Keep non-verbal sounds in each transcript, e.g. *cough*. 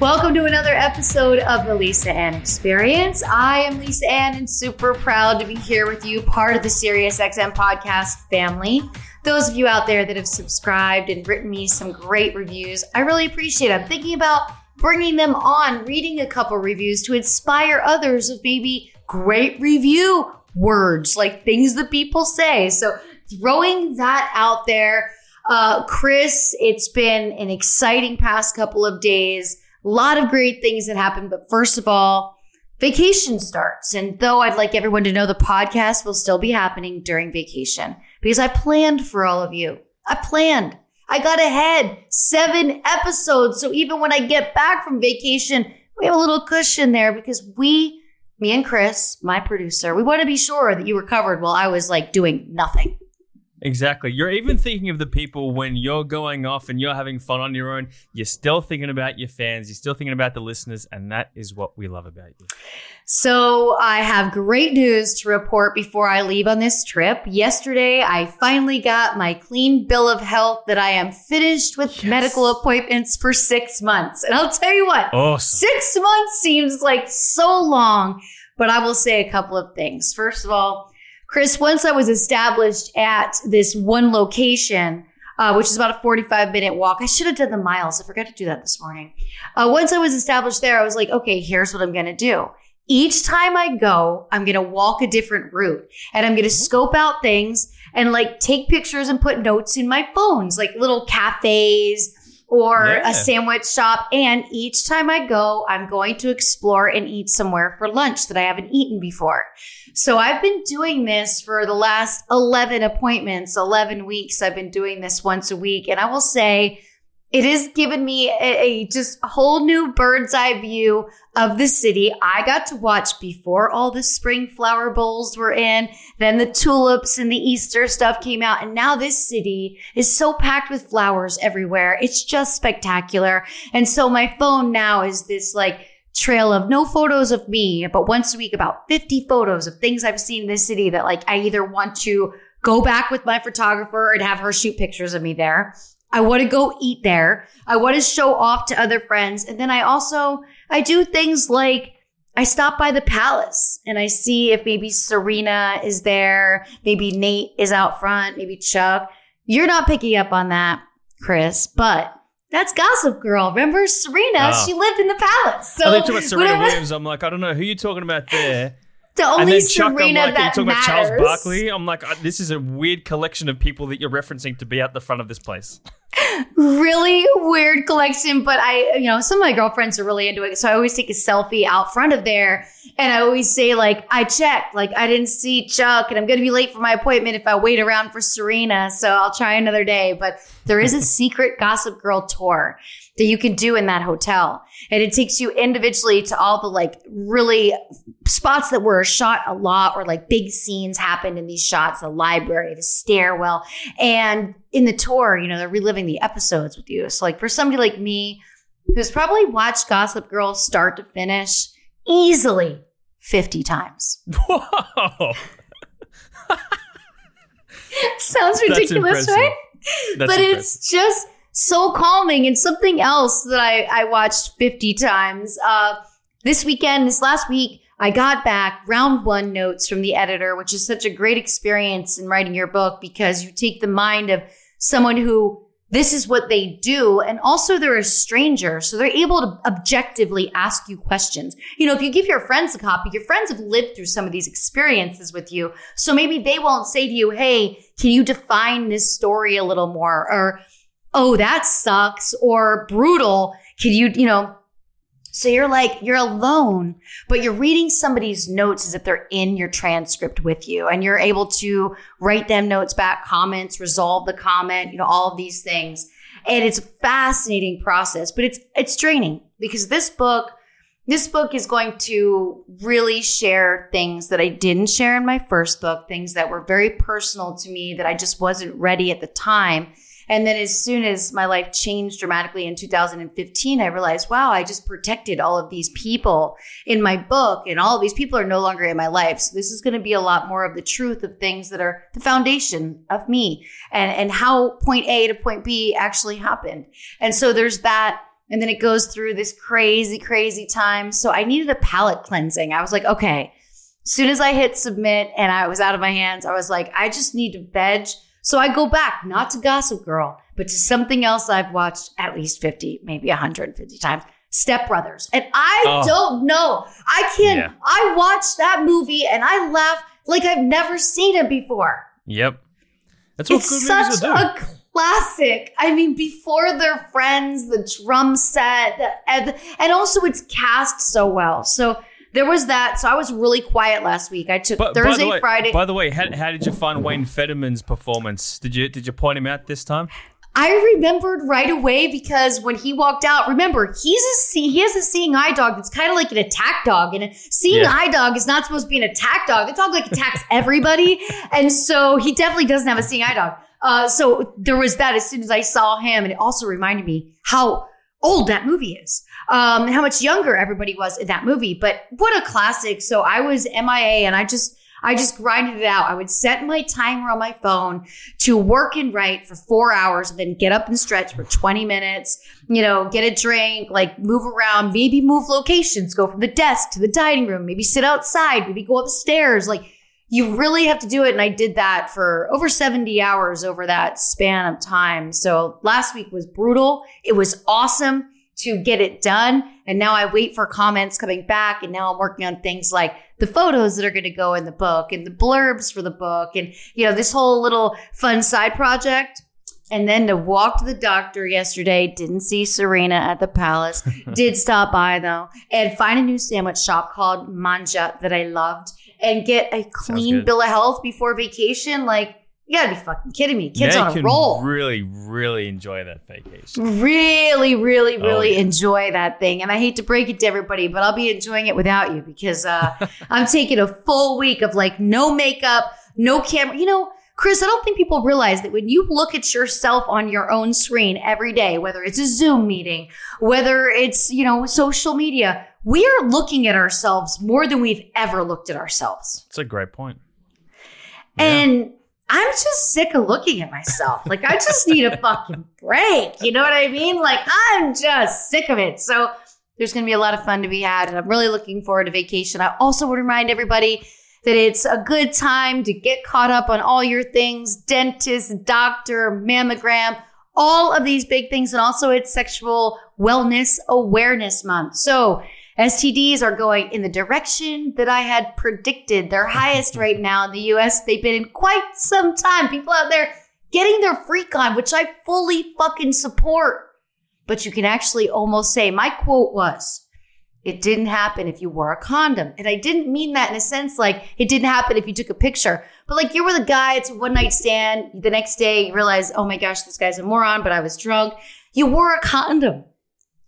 Welcome to another episode of the Lisa Ann Experience. I am Lisa Ann and super proud to be here with you, part of the SiriusXM podcast family. Those of you out there that have subscribed and written me some great reviews, I really appreciate it. I'm thinking about bringing them on, reading a couple reviews to inspire others of maybe great review words, like things that people say. So throwing that out there. Uh, Chris, it's been an exciting past couple of days. A lot of great things that happened. But first of all, vacation starts. And though I'd like everyone to know the podcast will still be happening during vacation because I planned for all of you. I planned. I got ahead seven episodes. So even when I get back from vacation, we have a little cushion there because we, me and Chris, my producer, we want to be sure that you were covered while I was like doing nothing. Exactly. You're even thinking of the people when you're going off and you're having fun on your own. You're still thinking about your fans. You're still thinking about the listeners. And that is what we love about you. So I have great news to report before I leave on this trip. Yesterday, I finally got my clean bill of health that I am finished with yes. medical appointments for six months. And I'll tell you what, awesome. six months seems like so long, but I will say a couple of things. First of all, Chris, once I was established at this one location, uh, which is about a 45 minute walk. I should have done the miles. I forgot to do that this morning. Uh, once I was established there, I was like, okay, here's what I'm going to do. Each time I go, I'm going to walk a different route and I'm going to mm-hmm. scope out things and like take pictures and put notes in my phones, like little cafes, or yeah. a sandwich shop. And each time I go, I'm going to explore and eat somewhere for lunch that I haven't eaten before. So I've been doing this for the last 11 appointments, 11 weeks. I've been doing this once a week. And I will say, it has given me a, a, just whole new bird's eye view of the city. I got to watch before all the spring flower bowls were in, then the tulips and the Easter stuff came out. And now this city is so packed with flowers everywhere. It's just spectacular. And so my phone now is this like trail of no photos of me, but once a week about 50 photos of things I've seen in this city that like I either want to go back with my photographer and have her shoot pictures of me there I want to go eat there. I want to show off to other friends. And then I also, I do things like I stop by the palace and I see if maybe Serena is there. Maybe Nate is out front. Maybe Chuck. You're not picking up on that, Chris, but that's Gossip Girl. Remember Serena? Oh. She lived in the palace. So I think about Serena Williams. I'm like, I don't know who you're talking about there. *laughs* The only and then Chuck, Serena I'm like, that talking matters. about Charles Barkley. I'm like, uh, this is a weird collection of people that you're referencing to be at the front of this place. Really weird collection, but I, you know, some of my girlfriends are really into it. So I always take a selfie out front of there. And I always say, like, I checked, like, I didn't see Chuck and I'm going to be late for my appointment if I wait around for Serena. So I'll try another day. But there is a secret Gossip Girl tour that you can do in that hotel. And it takes you individually to all the like really spots that were shot a lot or like big scenes happened in these shots, the library, the stairwell. And in the tour, you know, they're reliving the episodes with you. So like for somebody like me who's probably watched Gossip Girl start to finish easily 50 times. Whoa. *laughs* Sounds ridiculous, right? That's but impressive. it's just so calming and something else that I, I watched 50 times. Uh, this weekend, this last week, I got back round one notes from the editor, which is such a great experience in writing your book because you take the mind of someone who this is what they do. And also they're a stranger. So they're able to objectively ask you questions. You know, if you give your friends a copy, your friends have lived through some of these experiences with you. So maybe they won't say to you, Hey, can you define this story a little more? Or, oh, that sucks or brutal. Could you, you know, so you're like, you're alone, but you're reading somebody's notes as if they're in your transcript with you and you're able to write them notes back, comments, resolve the comment, you know, all of these things. And it's a fascinating process, but it's, it's draining because this book, this book is going to really share things that I didn't share in my first book, things that were very personal to me that I just wasn't ready at the time. And then as soon as my life changed dramatically in 2015, I realized, wow, I just protected all of these people in my book and all these people are no longer in my life. So this is going to be a lot more of the truth of things that are the foundation of me and, and how point A to point B actually happened. And so there's that and then it goes through this crazy, crazy time. So I needed a palate cleansing. I was like, okay. As soon as I hit submit and I was out of my hands, I was like, I just need to veg. So I go back, not to Gossip Girl, but to something else I've watched at least 50, maybe 150 times. Step Brothers. And I Oh. don't know. I can't. Yeah. I watched that movie and I laugh like I've never seen it before. Yep. That's what It's good such movies will do. a classic. I mean, before they're friends, the drum set, and, and also it's cast so well. So there was that. So I was really quiet last week. I took But Thursday, the way, Friday. By the way, how, how did you find Wayne Fetterman's performance? Did you did you point him out this time? I remembered right away because when he walked out, remember he's a see, he has a seeing eye dog that's kind of like an attack dog, and a seeing Yeah. eye dog is not supposed to be an attack dog. The dog like attacks *laughs* everybody, and so he definitely doesn't have a seeing eye dog. Uh, so there was that as soon as I saw him, and it also reminded me how old that movie is, um, how much younger everybody was in that movie. But what a classic! So I was MIA, and I just I just grinded it out. I would set my timer on my phone to work and write for four hours and then get up and stretch for 20 minutes, you know, get a drink, like move around, maybe move locations, go from the desk to the dining room, maybe sit outside, maybe go upstairs. Like you really have to do it. And I did that for over 70 hours over that span of time. So last week was brutal. It was awesome to get it done. And now I wait for comments coming back. And now I'm working on things like the photos that are going to go in the book and the blurbs for the book and, you know, this whole little fun side project. And then to walk to the doctor yesterday, didn't see Serena at the palace, *laughs* did stop by though, and find a new sandwich shop called Manja that I loved and get a clean bill of health before vacation. Like, you gotta be fucking kidding me. Kids now on a roll really, really enjoy that vacation. really, really, Oh, really yeah. enjoy that thing. And I hate to break it to everybody, but I'll be enjoying it without you because uh, *laughs* I'm taking a full week of like no makeup, no camera. You know, Chris, I don't think people realize that when you look at yourself on your own screen every day, whether it's a Zoom meeting, whether it's, you know, social media, we are looking at ourselves more than we've ever looked at ourselves. It's a great point. Yeah. I'm just sick of looking at myself. Like, I just need a fucking break. You know what I mean? Like, I'm just sick of it. So, there's going to be a lot of fun to be had. And I'm really looking forward to vacation. I also would remind everybody that it's a good time to get caught up on all your things dentist, doctor, mammogram, all of these big things. And also, it's Sexual Wellness Awareness Month. So, STDs are going in the direction that I had predicted. They're highest right *laughs* now in the US. They've been in quite some time. People out there getting their freak on, which I fully fucking support. But you can actually almost say, my quote was, it didn't happen if you wore a condom. And I didn't mean that in a sense like it didn't happen if you took a picture. But like you were the guy, it's a one night stand. The next day you realize, oh my gosh, this guy's a moron, but I was drunk. You wore a condom.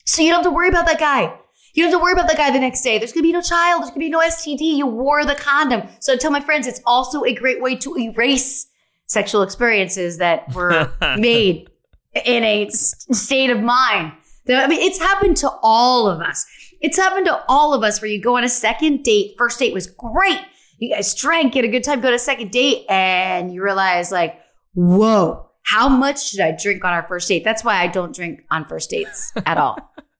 So you don't have to worry about that guy. You don't have to worry about that guy the next day. There's gonna be no child. There's gonna be no STD. You wore the condom. So I tell my friends, it's also a great way to erase sexual experiences that were *laughs* made in a state of mind. I mean, it's happened to all of us. It's happened to all of us where you go on a second date. First date was great. You guys drank, get a good time, go to a second date, and you realize, like, whoa, how much should I drink on our first date? That's why I don't drink on first dates at all. *laughs*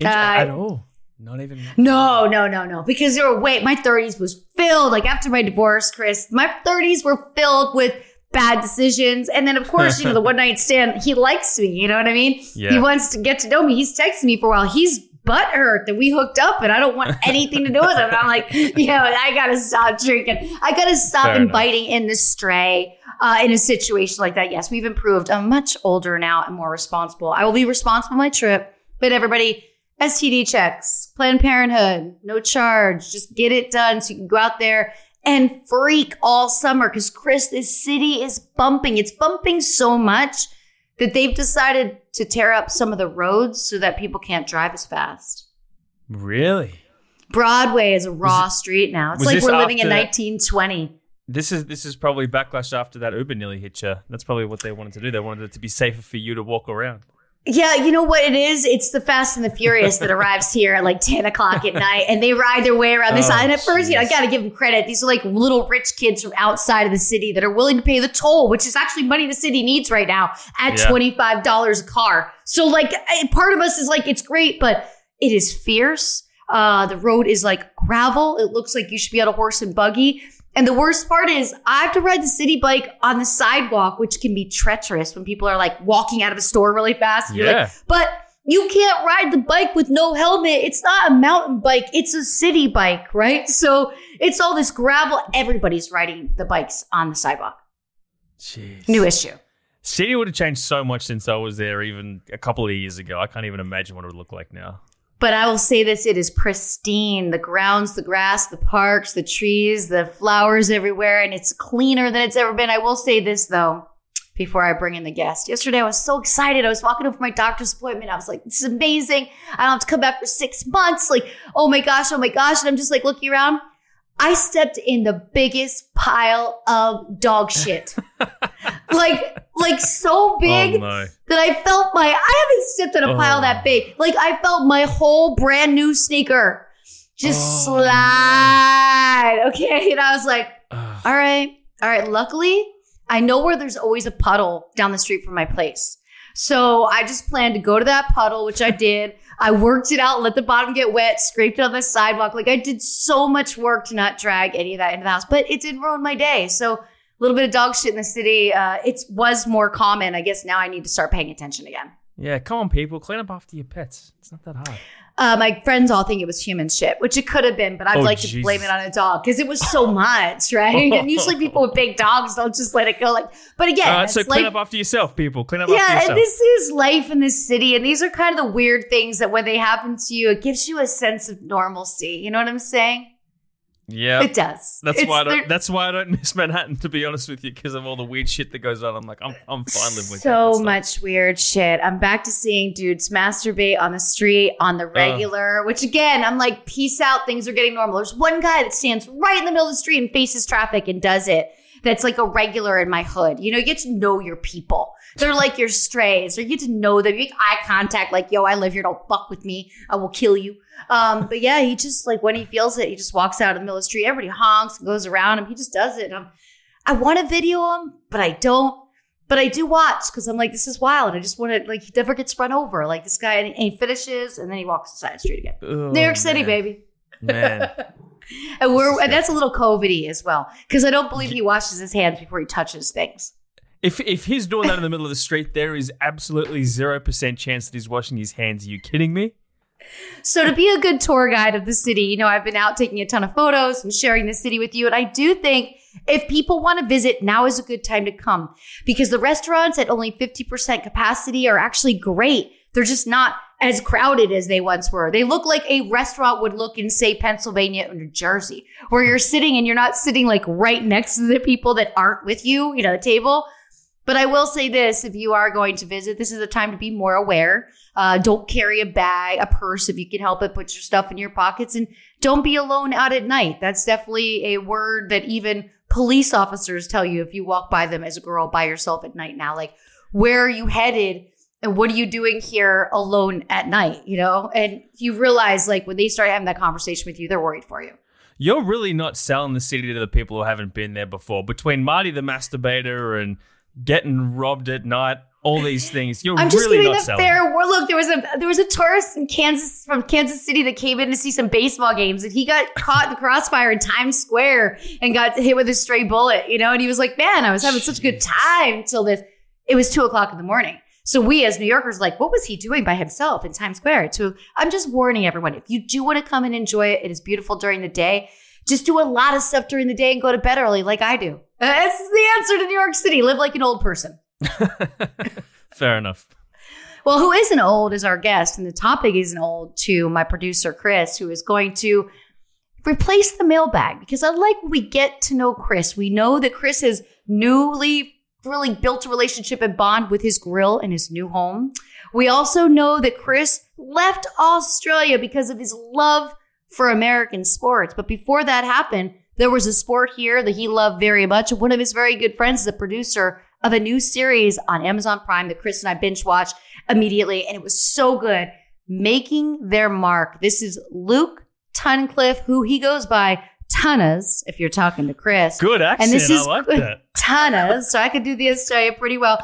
Int- Uh, at all. Not even. No, no, no, no. Because there were wait, my 30s was filled. Like after my divorce, Chris, my 30s were filled with bad decisions. And then of course, you know, the *laughs* one night stand, he likes me. You know what I mean? Yeah. He wants to get to know me. He's texting me for a while. He's butthurt that we hooked up and I don't want *laughs* anything to do with him. And I'm like, you know, I gotta stop drinking. I gotta stop Fair enough. inviting in the stray. Uh, in a situation like that, yes, we've improved. I'm much older now and more responsible. I will be responsible my trip, but everybody, STD checks, Planned Parenthood, no charge. Just get it done so you can go out there and freak all summer. Because Chris, this city is bumping. It's bumping so much that they've decided to tear up some of the roads so that people can't drive as fast. Really? Broadway is a raw it- street now. It's like we're living in 1920. This is this is probably backlash after that Uber nearly hit you. That's probably what they wanted to do. They wanted it to be safer for you to walk around. Yeah, you know what it is? It's the Fast and the Furious that arrives here at like 10 o'clock at night and they ride their way around this Oh, island. At first, you know, I got to give them credit. These are like little rich kids from outside of the city that are willing to pay the toll, which is actually money the city needs right now at Yeah. $25 a car. So, like, part of us is like, it's great, but it is fierce. Uh, the road is like gravel. It looks like you should be on a horse and buggy. And the worst part is, I have to ride the city bike on the sidewalk, which can be treacherous when people are like walking out of a store really fast. you're like, Yeah. but you can't ride the bike with no helmet. It's not a mountain bike, it's a city bike, right? So it's all this gravel. Everybody's riding the bikes on the sidewalk. Jeez. New issue. City would have changed so much since I was there even a couple of years ago. I can't even imagine what it would look like now. But I will say this it is pristine. The grounds, the grass, the parks, the trees, the flowers everywhere, and it's cleaner than it's ever been. I will say this though, before I bring in the guest. Yesterday I was so excited. I was walking over my doctor's appointment. I was like, this is amazing. I don't have to come back for six months. Like, oh my gosh, oh my gosh. And I'm just like looking around. I stepped in the biggest pile of dog shit. *laughs* like, like so oh, big Oh that I felt my I haven't stepped in a pile Oh. that big. Like I felt my whole brand new sneaker just Oh, slide. *laughs* Okay. And I was like, Ugh. all right, all right. Luckily, I know where there's always a puddle down the street from my place. So I just planned to go to that puddle, which I did. I worked it out, let the bottom get wet, scraped it on the sidewalk. Like I did so much work to not drag any of that into the house, but it didn't ruin my day. So a little bit of dog shit in the city. Uh, it was more common. I guess now I need to start paying attention again. Yeah, come on, people, clean up after your pets. It's not that hard. Uh, my friends all think it was human shit, which it could have been, but I'd Oh, like to blame it on a dog because it was so much, right? and usually *laughs* people with big dogs don't just let it go. Like, but again, it's so clean life- up after yourself, people. Clean up after yeah, yourself. and this is life in this city, and these are kind of the weird things that when they happen to you, it gives you a sense of normalcy. You know what I'm saying? Yeah. It does. That's It's- why I don't, that's why I don't *laughs* miss Manhattan to be honest with you because of all the weird shit that goes on. I'm like I'm I'm fine living with so much weird shit. I'm back to seeing dudes masturbate on the street on the regular, which again, I'm like, peace out. Things are getting normal. There's one guy that stands right in the middle of the street and faces traffic and does it. That's like a regular in my hood. You know, you get to know your people. They're like your strays, or you get to know them. You make eye contact, like, yo, I live here. Don't fuck with me. I will kill you. Um, but yeah, he just like when he feels it, he just walks out in the middle of the street. Everybody honks and goes around him. He just does it. And I'm, I want to video him, but I don't. But I do watch because I'm like, this is wild. I just want to like he never gets run over. Like this guy, and he, finishes, and then he walks the side of the street again. Oh, New York City, man. baby. Man, *laughs* And we're and that's a little COVIDy as well because I don't believe he washes his hands before he touches things. If if he's doing that in the middle of the street, there is absolutely zero percent chance that he's washing his hands. Are you kidding me? So to be a good tour guide of the city, you know, I've been out taking a ton of photos and sharing the city with you. And I do think if people want to visit, now is a good time to come because the restaurants at only 50% capacity are actually great. They're just not as crowded as they once were. They look like a restaurant would look in, say, Pennsylvania or New Jersey, where you're sitting and you're not sitting like right next to the people that aren't with you, you know, the table. But I will say this if you are going to visit, this is a time to be more aware. Uh, don't carry a bag, a purse if you can help it. Put your stuff in your pockets and don't be alone out at night. That's definitely a word that even police officers tell you if you walk by them as a girl by yourself at night now. Like, where are you headed? And what are you doing here alone at night? You know, and you realize like when they start having that conversation with you, they're worried for you. You're really not selling the city to the people who haven't been there before. Between Marty the masturbator and getting robbed at night, all these things, you're I'm just really giving not the fair word. Look, there was a there was a tourist in Kansas from Kansas City that came in to see some baseball games, and he got caught in the crossfire in Times Square and got hit with a stray bullet. You know, and he was like, "Man, I was having such a good time till this." It was two o'clock in the morning. So we as New Yorkers, like, what was he doing by himself in Times Square? To I'm just warning everyone: if you do want to come and enjoy it, it is beautiful during the day. Just do a lot of stuff during the day and go to bed early, like I do. Uh, That's the answer to New York City. Live like an old person. *laughs* Fair enough. Well, who isn't old is our guest, and the topic isn't old to my producer, Chris, who is going to replace the mailbag because I like when we get to know Chris. We know that Chris has newly really built a relationship and bond with his grill in his new home. We also know that Chris left Australia because of his love for American sports. But before that happened, there was a sport here that he loved very much. One of his very good friends, the producer of a new series on Amazon Prime that Chris and I binge watched immediately, and it was so good. Making their mark. This is Luke Tunnecliffe, who he goes by Tunas, if you're talking to Chris. Good accent. And this is I like that. Tunas, so I could do the Australia pretty well.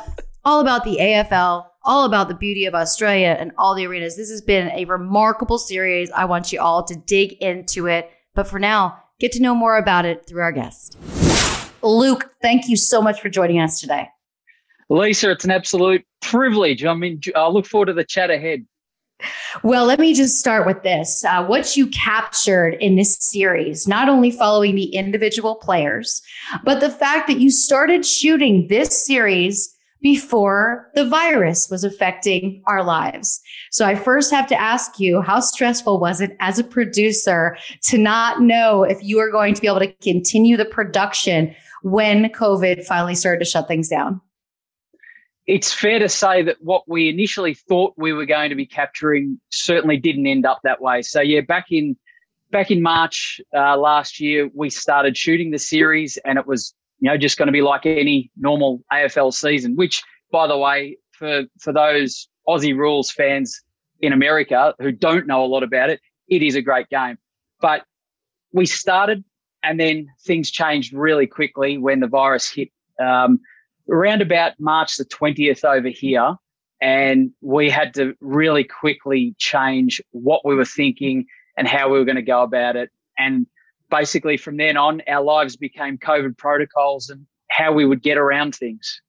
All about the AFL, all about the beauty of Australia and all the arenas. This has been a remarkable series. I want you all to dig into it. But for now, get to know more about it through our guest. Luke, thank you so much for joining us today. Lisa, it's an absolute privilege. I mean, I look forward to the chat ahead. Well, let me just start with this. Uh, what you captured in this series, not only following the individual players, but the fact that you started shooting this series before the virus was affecting our lives. So I first have to ask you, how stressful was it as a producer to not know if you were going to be able to continue the production when COVID finally started to shut things down? it's fair to say that what we initially thought we were going to be capturing certainly didn't end up that way. So yeah, back in back in March uh, last year, we started shooting the series, and it was you know just going to be like any normal AFL season. Which, by the way, for for those Aussie rules fans in America who don't know a lot about it, it is a great game. But we started, and then things changed really quickly when the virus hit. Um, around about March the 20th over here. And we had to really quickly change what we were thinking and how we were going to go about it. And basically, from then on, our lives became COVID protocols and how we would get around things.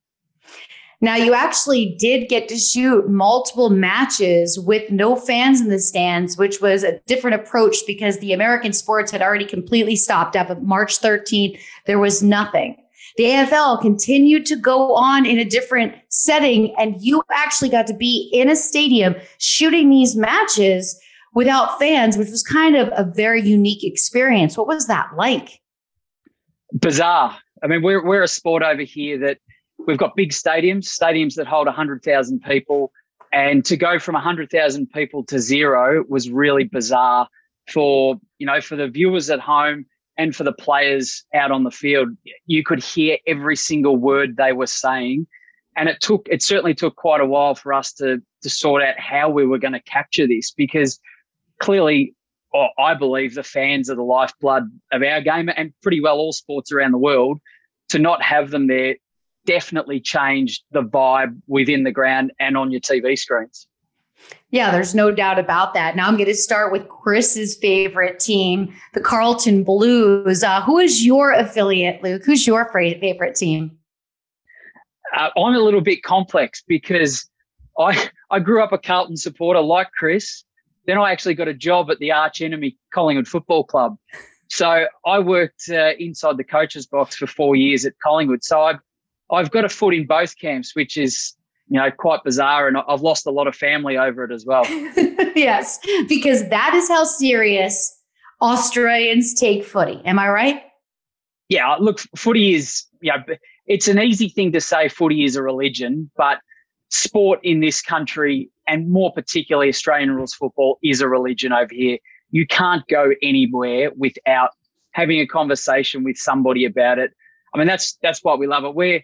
Now, you actually did get to shoot multiple matches with no fans in the stands, which was a different approach because the American sports had already completely stopped. Up March 13th, there was nothing the AFL continued to go on in a different setting, and you actually got to be in a stadium shooting these matches without fans, which was kind of a very unique experience. What was that like? Bizarre. I mean, we're, we're a sport over here that we've got big stadiums, stadiums that hold 100,000 people. And to go from 100,000 people to zero was really bizarre for, you know, for the viewers at home and for the players out on the field. You could hear every single word they were saying. And it took, it certainly took quite a while for us to, to sort out how we were going to capture this because clearly, oh, I believe the fans are the lifeblood of our game and pretty well all sports around the world. To not have them there definitely changed the vibe within the ground and on your TV screens. Yeah, there's no doubt about that. Now I'm going to start with Chris's favorite team, the Carlton Blues. Uh, who is your affiliate, Luke? Who's your favorite team? Uh, I'm a little bit complex because I I grew up a Carlton supporter like Chris. Then I actually got a job at the arch enemy Collingwood Football Club. So I worked uh, inside the coach's box for four years at Collingwood. So I've I've got a foot in both camps, which is you know, quite bizarre. And I've lost a lot of family over it as well. *laughs* yes, because that is how serious Australians take footy. Am I right? Yeah, look, footy is, you know, it's an easy thing to say footy is a religion, but sport in this country, and more particularly Australian rules football, is a religion over here. You can't go anywhere without having a conversation with somebody about it. I mean, that's that's why we love it. We're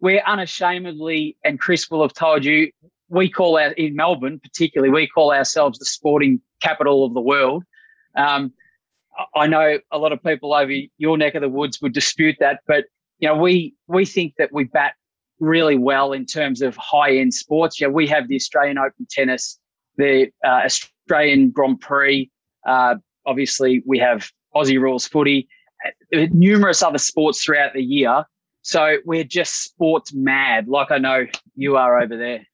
we're unashamedly, and Chris will have told you, we call our in Melbourne particularly, we call ourselves the sporting capital of the world. Um, I know a lot of people over your neck of the woods would dispute that, but you know we we think that we bat really well in terms of high end sports. Yeah, we have the Australian Open tennis, the uh, Australian Grand Prix. Uh, obviously, we have Aussie rules footy, uh, numerous other sports throughout the year so we're just sports mad, like I know you are over there.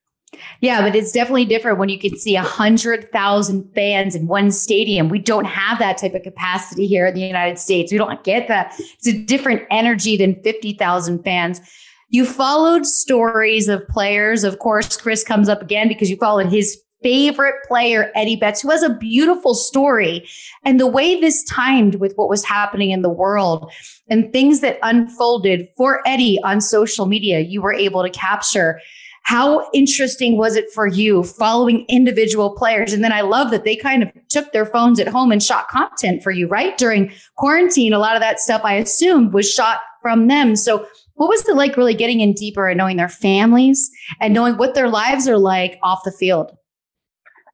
Yeah, but it's definitely different when you can see a hundred thousand fans in one stadium. We don't have that type of capacity here in the United States. We don't get that. It's a different energy than fifty thousand fans. You followed stories of players. Of course, Chris comes up again because you followed his favorite player, Eddie Betts, who has a beautiful story. And the way this timed with what was happening in the world and things that unfolded for Eddie on social media, you were able to capture. How interesting was it for you following individual players? And then I love that they kind of took their phones at home and shot content for you, right? During quarantine, a lot of that stuff I assumed was shot from them. So what was it like really getting in deeper and knowing their families and knowing what their lives are like off the field?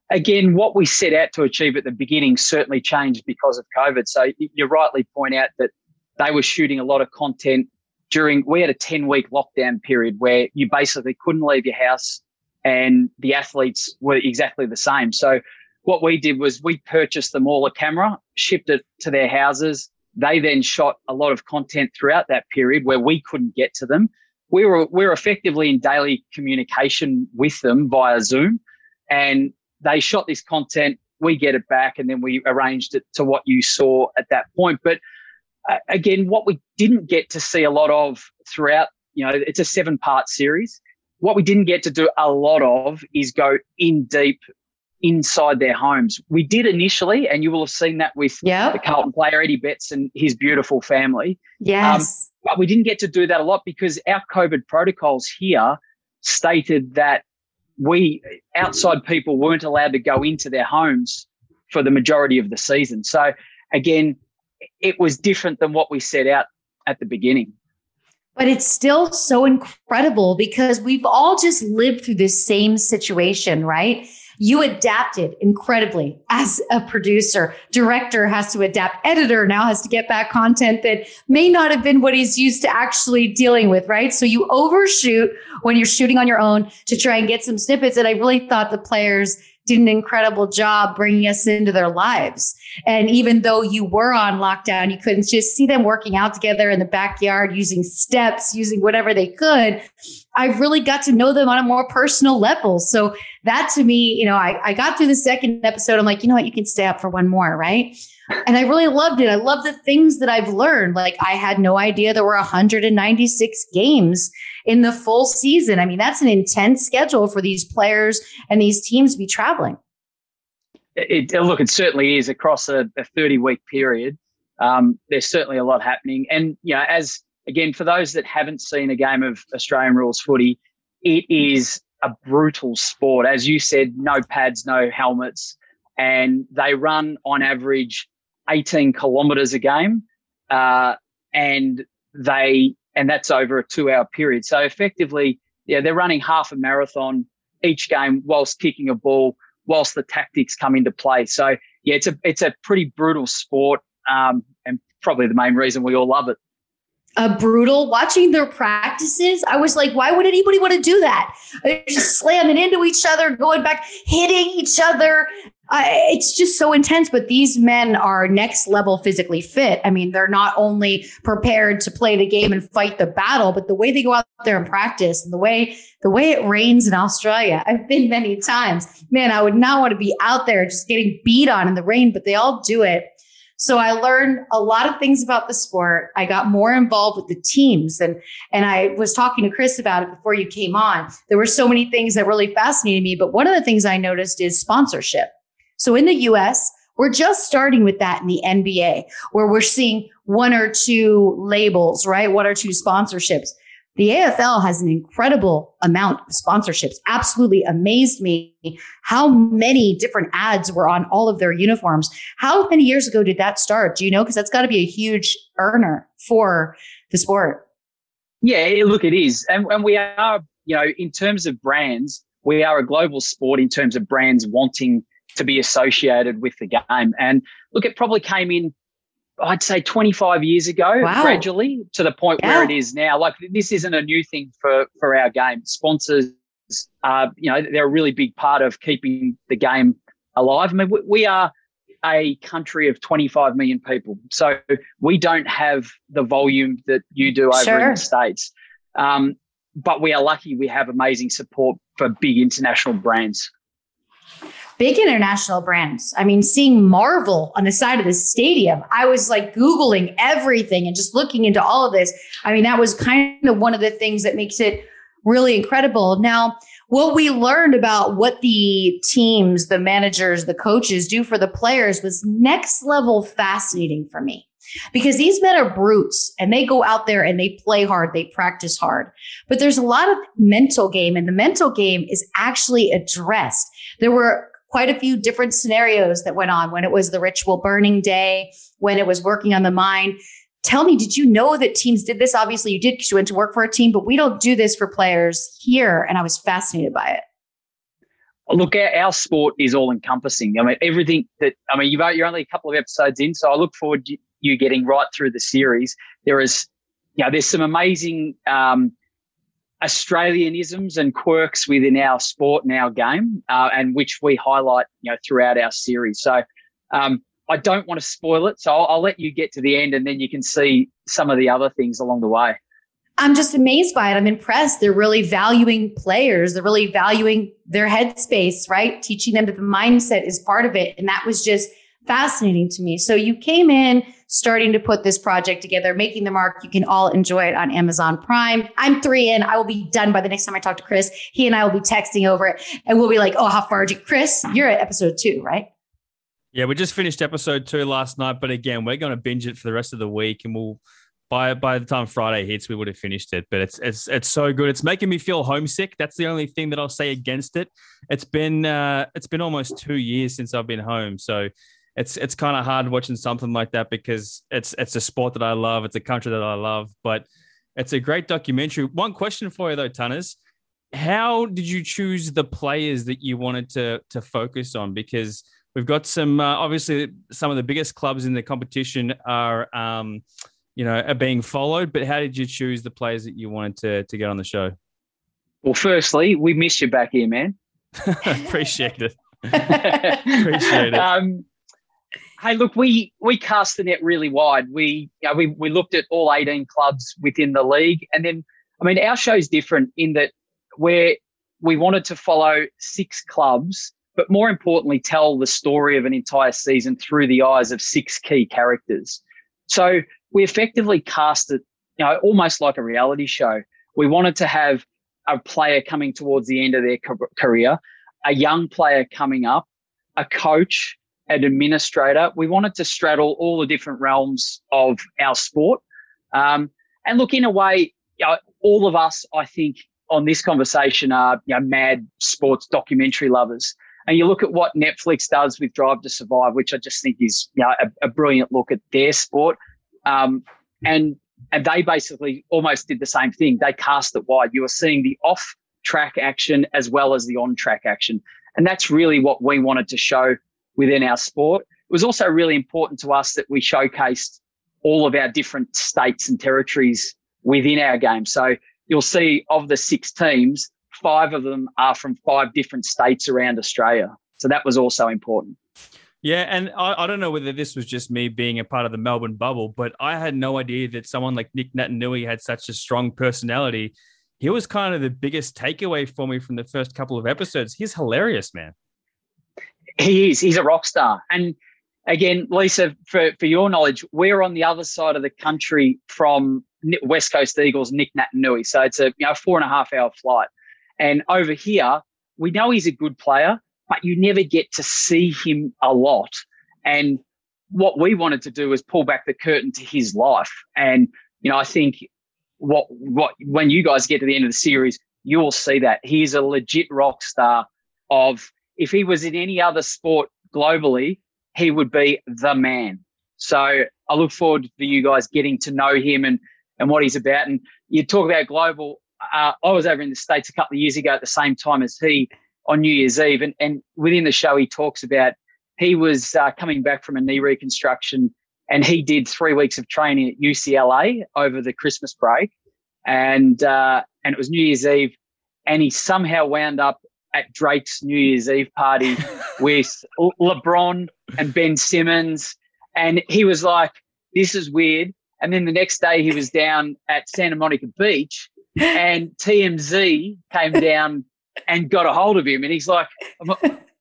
Again, what we set out to achieve at the beginning certainly changed because of COVID. So you rightly point out that they were shooting a lot of content during, we had a 10 week lockdown period where you basically couldn't leave your house and the athletes were exactly the same. So what we did was we purchased them all a camera, shipped it to their houses, they then shot a lot of content throughout that period where we couldn't get to them. We were we were effectively in daily communication with them via Zoom, and they shot this content. We get it back, and then we arranged it to what you saw at that point. But uh, again, what we didn't get to see a lot of throughout, you know, it's a seven part series. What we didn't get to do a lot of is go in deep inside their homes. We did initially, and you will have seen that with yep. the Carlton player Eddie Betts and his beautiful family. Yes. Um, but we didn't get to do that a lot because our COVID protocols here stated that we outside people weren't allowed to go into their homes for the majority of the season. So again, it was different than what we set out at the beginning. But it's still so incredible because we've all just lived through this same situation, right? You adapted incredibly as a producer. Director has to adapt. Editor now has to get back content that may not have been what he's used to actually dealing with, right? So you overshoot when you're shooting on your own to try and get some snippets. And I really thought the players did an incredible job bringing us into their lives. And even though you were on lockdown, you couldn't just see them working out together in the backyard using steps, using whatever they could. I really got to know them on a more personal level. So that to me, you know, I, I got through the second episode. I'm like, you know what? You can stay up for one more, right? And I really loved it. I love the things that I've learned. Like I had no idea there were 196 games in the full season. I mean, that's an intense schedule for these players and these teams to be traveling. It, look, it certainly is across a, a 30 week period. Um, there's certainly a lot happening. And, you know, as again, for those that haven't seen a game of Australian rules footy, it is a brutal sport. As you said, no pads, no helmets, and they run on average 18 kilometers a game. Uh, and they and that's over a two hour period. So effectively, yeah, they're running half a marathon each game whilst kicking a ball, whilst the tactics come into play. So yeah, it's a it's a pretty brutal sport, um, and probably the main reason we all love it. A brutal watching their practices. I was like, why would anybody want to do that? They're just slamming into each other, going back, hitting each other it's just so intense, but these men are next level physically fit. I mean, they're not only prepared to play the game and fight the battle, but the way they go out there and practice and the way, the way it rains in Australia. I've been many times. Man, I would not want to be out there just getting beat on in the rain, but they all do it. So I learned a lot of things about the sport. I got more involved with the teams and, and I was talking to Chris about it before you came on. There were so many things that really fascinated me, but one of the things I noticed is sponsorship. So in the US, we're just starting with that in the NBA, where we're seeing one or two labels, right? One or two sponsorships. The AFL has an incredible amount of sponsorships. Absolutely amazed me how many different ads were on all of their uniforms. How many years ago did that start? Do you know? Because that's got to be a huge earner for the sport. Yeah, look, it is. And, and we are, you know, in terms of brands, we are a global sport in terms of brands wanting to be associated with the game. And look, it probably came in, I'd say 25 years ago, wow. gradually to the point yeah. where it is now. Like this isn't a new thing for, for our game. Sponsors, uh, you know, they're a really big part of keeping the game alive. I mean, we, we are a country of 25 million people. So we don't have the volume that you do over sure. in the States. Um, but we are lucky we have amazing support for big international brands big international brands. I mean, seeing Marvel on the side of the stadium, I was like Googling everything and just looking into all of this. I mean, that was kind of one of the things that makes it really incredible. Now, what we learned about what the teams, the managers, the coaches do for the players was next level fascinating for me because these men are brutes and they go out there and they play hard, they practice hard. But there's a lot of mental game and the mental game is actually addressed. There were quite a few different scenarios that went on when it was the ritual burning day, when it was working on the mind. Tell me, did you know that teams did this? Obviously, you did because you went to work for a team, but we don't do this for players here. And I was fascinated by it. Look, our, our sport is all encompassing. I mean, everything that, I mean, you're only a couple of episodes in, so I look forward to you getting right through the series. There is, you know, there's some amazing um, Australianisms and quirks within our sport and our game, uh, and which we highlight, you know, throughout our series. So, um, I don't want to spoil it, so I'll, I'll let you get to the end, and then you can see some of the other things along the way. I'm just amazed by it. I'm impressed. They're really valuing players. They're really valuing their headspace, right? Teaching them that the mindset is part of it. And that was just fascinating to me. So you came in starting to put this project together, making the mark. You can all enjoy it on Amazon Prime. I'm three in. I will be done by the next time I talk to Chris. He and I will be texting over it and we'll be like, oh, how far did you, Chris? You're at episode two, right? Yeah, we just finished episode two last night, but again, we're going to binge it for the rest of the week and we'll by by the time Friday hits, we would have finished it. But it's it's it's so good. It's making me feel homesick. That's the only thing that I'll say against it. It's been uh, it's been almost two years since I've been home, so it's it's kind of hard watching something like that because it's it's a sport that I love. It's a country that I love, but it's a great documentary. One question for you though, Tunners. How did you choose the players that you wanted to to focus on? Because we've got some uh, obviously some of the biggest clubs in the competition are um, you know, are being followed. But how did you choose the players that you wanted to to get on the show? Well, firstly, we missed you back here, man. *laughs* Appreciate it. *laughs* Appreciate it. Um, hey, look, we we cast the net really wide. We you know, we we looked at all 18 clubs within the league, and then I mean, our show is different in that where we wanted to follow six clubs, but more importantly, tell the story of an entire season through the eyes of six key characters. So we effectively cast it, you know, almost like a reality show. We wanted to have a player coming towards the end of their career, a young player coming up, a coach, an administrator. We wanted to straddle all the different realms of our sport. Um, and look, in a way, you know, all of us, I think, on this conversation are you know, mad sports documentary lovers. And you look at what Netflix does with Drive to Survive, which I just think is you know, a, a brilliant look at their sport. Um, and and they basically almost did the same thing. They cast it wide. You were seeing the off track action as well as the on track action. And that's really what we wanted to show within our sport. It was also really important to us that we showcased all of our different states and territories within our game. So you'll see of the six teams, five of them are from five different states around Australia. So that was also important. Yeah, and I, I, don't know whether this was just me being a part of the Melbourne bubble, but I had no idea that someone like Nic Naitanui had such a strong personality. He was kind of the biggest takeaway for me from the first couple of episodes. He's hilarious, man. He is. He's a rock star. And again, Lisa, for, for your knowledge, we're on the other side of the country from West Coast Eagles, Nic Naitanui. So it's a you know four and a half hour flight. And over here, we know he's a good player but you never get to see him a lot. And what we wanted to do was pull back the curtain to his life. And, you know, I think what, what, when you guys get to the end of the series, you'll see that he's a legit rock star of, if he was in any other sport globally, he would be the man. So I look forward for you guys getting to know him and, and what he's about. And you talk about global. Uh, I was over in the States a couple of years ago at the same time as he on New Year's Eve. And, and within the show, he talks about he was uh, coming back from a knee reconstruction and he did three weeks of training at UCLA over the Christmas break. And, uh, and it was New Year's Eve. And he somehow wound up at Drake's New Year's Eve party *laughs* with LeBron and Ben Simmons. And he was like, this is weird. And then the next day he was down at Santa Monica Beach and TMZ came *laughs* down and got a hold of him. And he's like, am,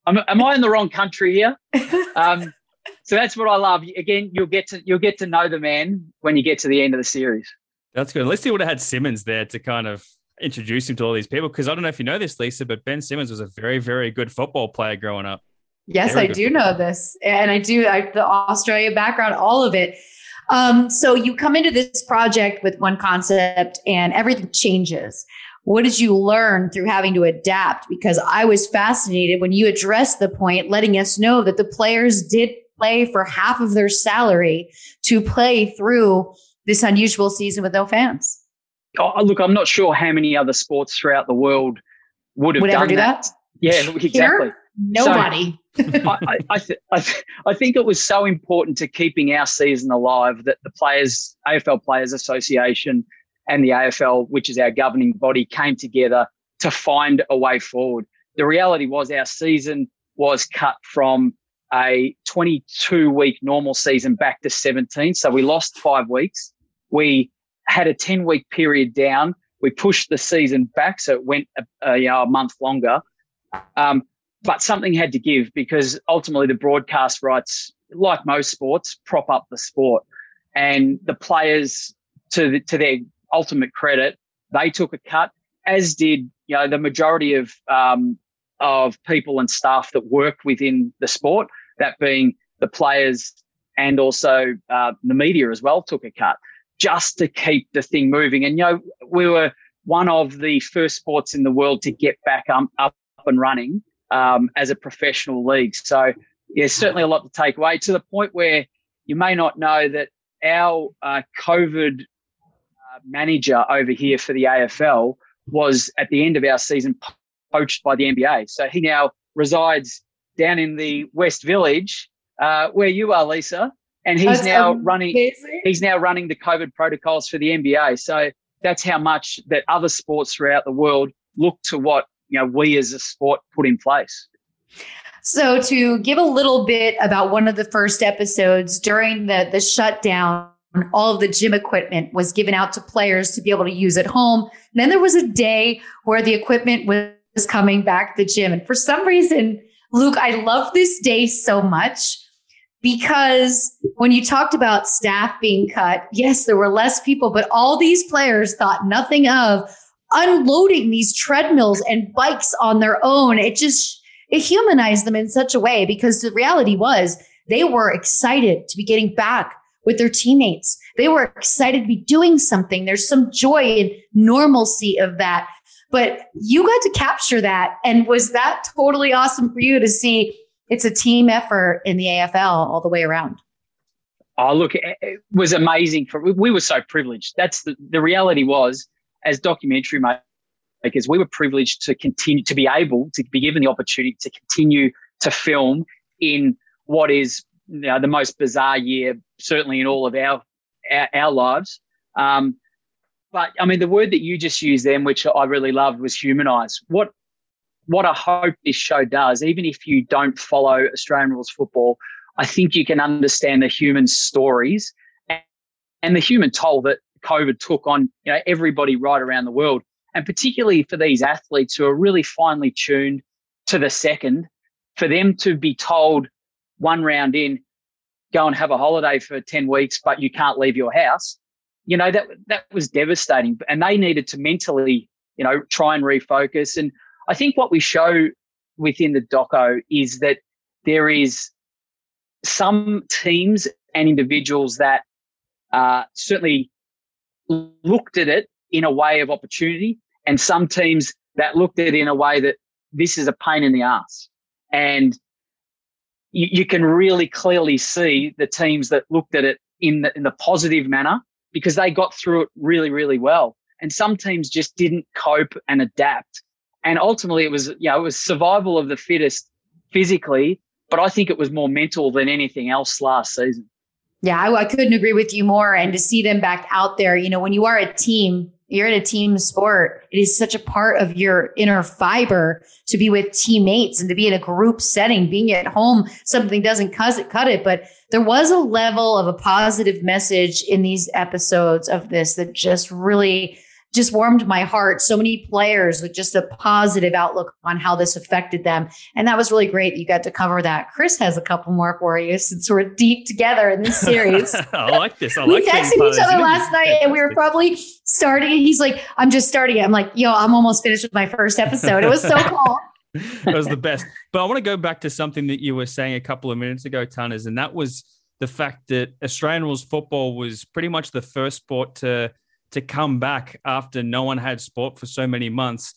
am, am I in the wrong country here? Um, so that's what I love. Again, you'll get to you'll get to know the man when you get to the end of the series. That's good. At least he would have had Simmons there to kind of introduce him to all these people. Because I don't know if you know this, Lisa, but Ben Simmons was a very, very good football player growing up. Yes, very I do know this, and I do I, the Australia background, all of it. Um, so you come into this project with one concept, and everything changes. What did you learn through having to adapt? Because I was fascinated when you addressed the point, letting us know that the players did play for half of their salary to play through this unusual season with no fans. Oh, look, I'm not sure how many other sports throughout the world would have would done do that. that. Yeah, exactly. Here, nobody. So, I, I, th- I, th- I think it was so important to keeping our season alive that the players, AFL Players Association, and the AFL, which is our governing body, came together to find a way forward. The reality was our season was cut from a 22 week normal season back to 17. So we lost five weeks. We had a 10 week period down. We pushed the season back, so it went a, a, you know, a month longer. Um, but something had to give because ultimately the broadcast rights, like most sports, prop up the sport. And the players, to the, to their ultimate credit, they took a cut, as did you know the majority of um, of people and staff that work within the sport. That being the players and also uh, the media as well took a cut just to keep the thing moving. And you know we were one of the first sports in the world to get back um, up and running um, as a professional league. So yeah, certainly a lot to take away to the point where you may not know that our uh, COVID uh, manager over here for the AFL was at the end of our season poached by the NBA. So he now resides down in the West Village, uh, where you are, Lisa, and he's that's now amazing. running. He's now running the COVID protocols for the NBA. So that's how much that other sports throughout the world look to what you know we as a sport put in place. So to give a little bit about one of the first episodes during the the shutdown, all of the gym equipment was given out to players to be able to use at home. And then there was a day where the equipment was coming back to the gym. And for some reason, Luke, I love this day so much because when you talked about staff being cut, yes, there were less people, but all these players thought nothing of unloading these treadmills and bikes on their own. It just it humanized them in such a way because the reality was they were excited to be getting back with their teammates. They were excited to be doing something. There's some joy and normalcy of that. But you got to capture that. And was that totally awesome for you to see it's a team effort in the AFL all the way around? Oh, look, it was amazing. For we were so privileged. That's the, the reality was as documentary makers, we were privileged to continue to be able to be given the opportunity to continue to film in what is you know, the most bizarre year, certainly in all of our our, our lives. Um, but I mean, the word that you just used then, which I really loved, was humanize. What what I hope this show does, even if you don't follow Australian rules football, I think you can understand the human stories and, and the human toll that COVID took on you know everybody right around the world, and particularly for these athletes who are really finely tuned to the second, for them to be told one round in, go and have a holiday for ten weeks, but you can't leave your house. You know that that was devastating, and they needed to mentally, you know, try and refocus. And I think what we show within the doco is that there is some teams and individuals that uh, certainly looked at it in a way of opportunity, and some teams that looked at it in a way that this is a pain in the ass. And you, you can really clearly see the teams that looked at it in the, in the positive manner because they got through it really, really well. And some teams just didn't cope and adapt. And ultimately, it was you know it was survival of the fittest physically, but I think it was more mental than anything else last season. Yeah, I, I, couldn't agree with you more. And to see them back out there, you know, when you are a team, you're in a team sport. It is such a part of your inner fiber to be with teammates and to be in a group setting. Being at home, something doesn't cut it, cut it. But there was a level of a positive message in these episodes of this that just really just warmed my heart. So many players with just a positive outlook on how this affected them. And that was really great that you got to cover that. Chris has a couple more for you since we're deep together in this series. *laughs* I like this. I like we texted each other last night and we were *laughs* probably starting. He's like, I'm just starting it. I'm like, yo, I'm almost finished with my first episode. It was so *laughs* cool. it was the best. But I want to go back to something that you were saying a couple of minutes ago, Tanners, and that was the fact that Australian rules football was pretty much the first sport to to come back after no one had sport for so many months.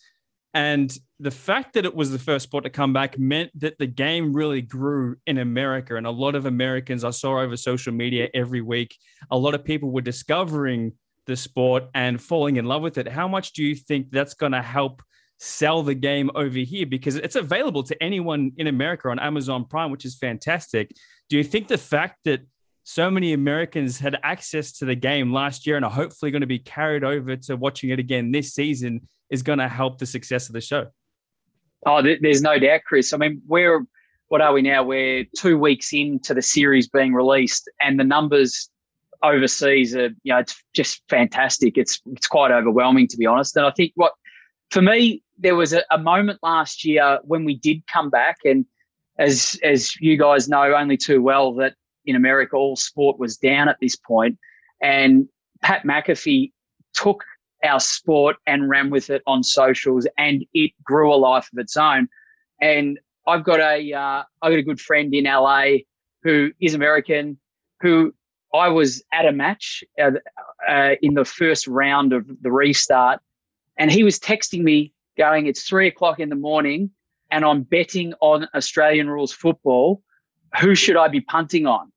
And the fact that it was the first sport to come back meant that the game really grew in America. And a lot of Americans I saw over social media every week, a lot of people were discovering the sport and falling in love with it. How much do you think that's going to help sell the game over here? Because it's available to anyone in America on Amazon Prime, which is fantastic. Do you think the fact that so many Americans had access to the game last year and are hopefully going to be carried over to watching it again this season is going to help the success of the show. Oh, there's no doubt, Chris. I mean, we're what are we now? We're two weeks into the series being released, and the numbers overseas are, you know, it's just fantastic. It's it's quite overwhelming to be honest. And I think what for me, there was a, a moment last year when we did come back, and as as you guys know only too well, that in America all sport was down at this point, and Pat McAfee took our sport and ran with it on socials, and it grew a life of its own. And I've got a uh, I've got a good friend in LA who is American, who I was at a match uh, uh, in the first round of the restart, and he was texting me going, "It's three o'clock in the morning, and I'm betting on Australian rules football. Who should I be punting on?"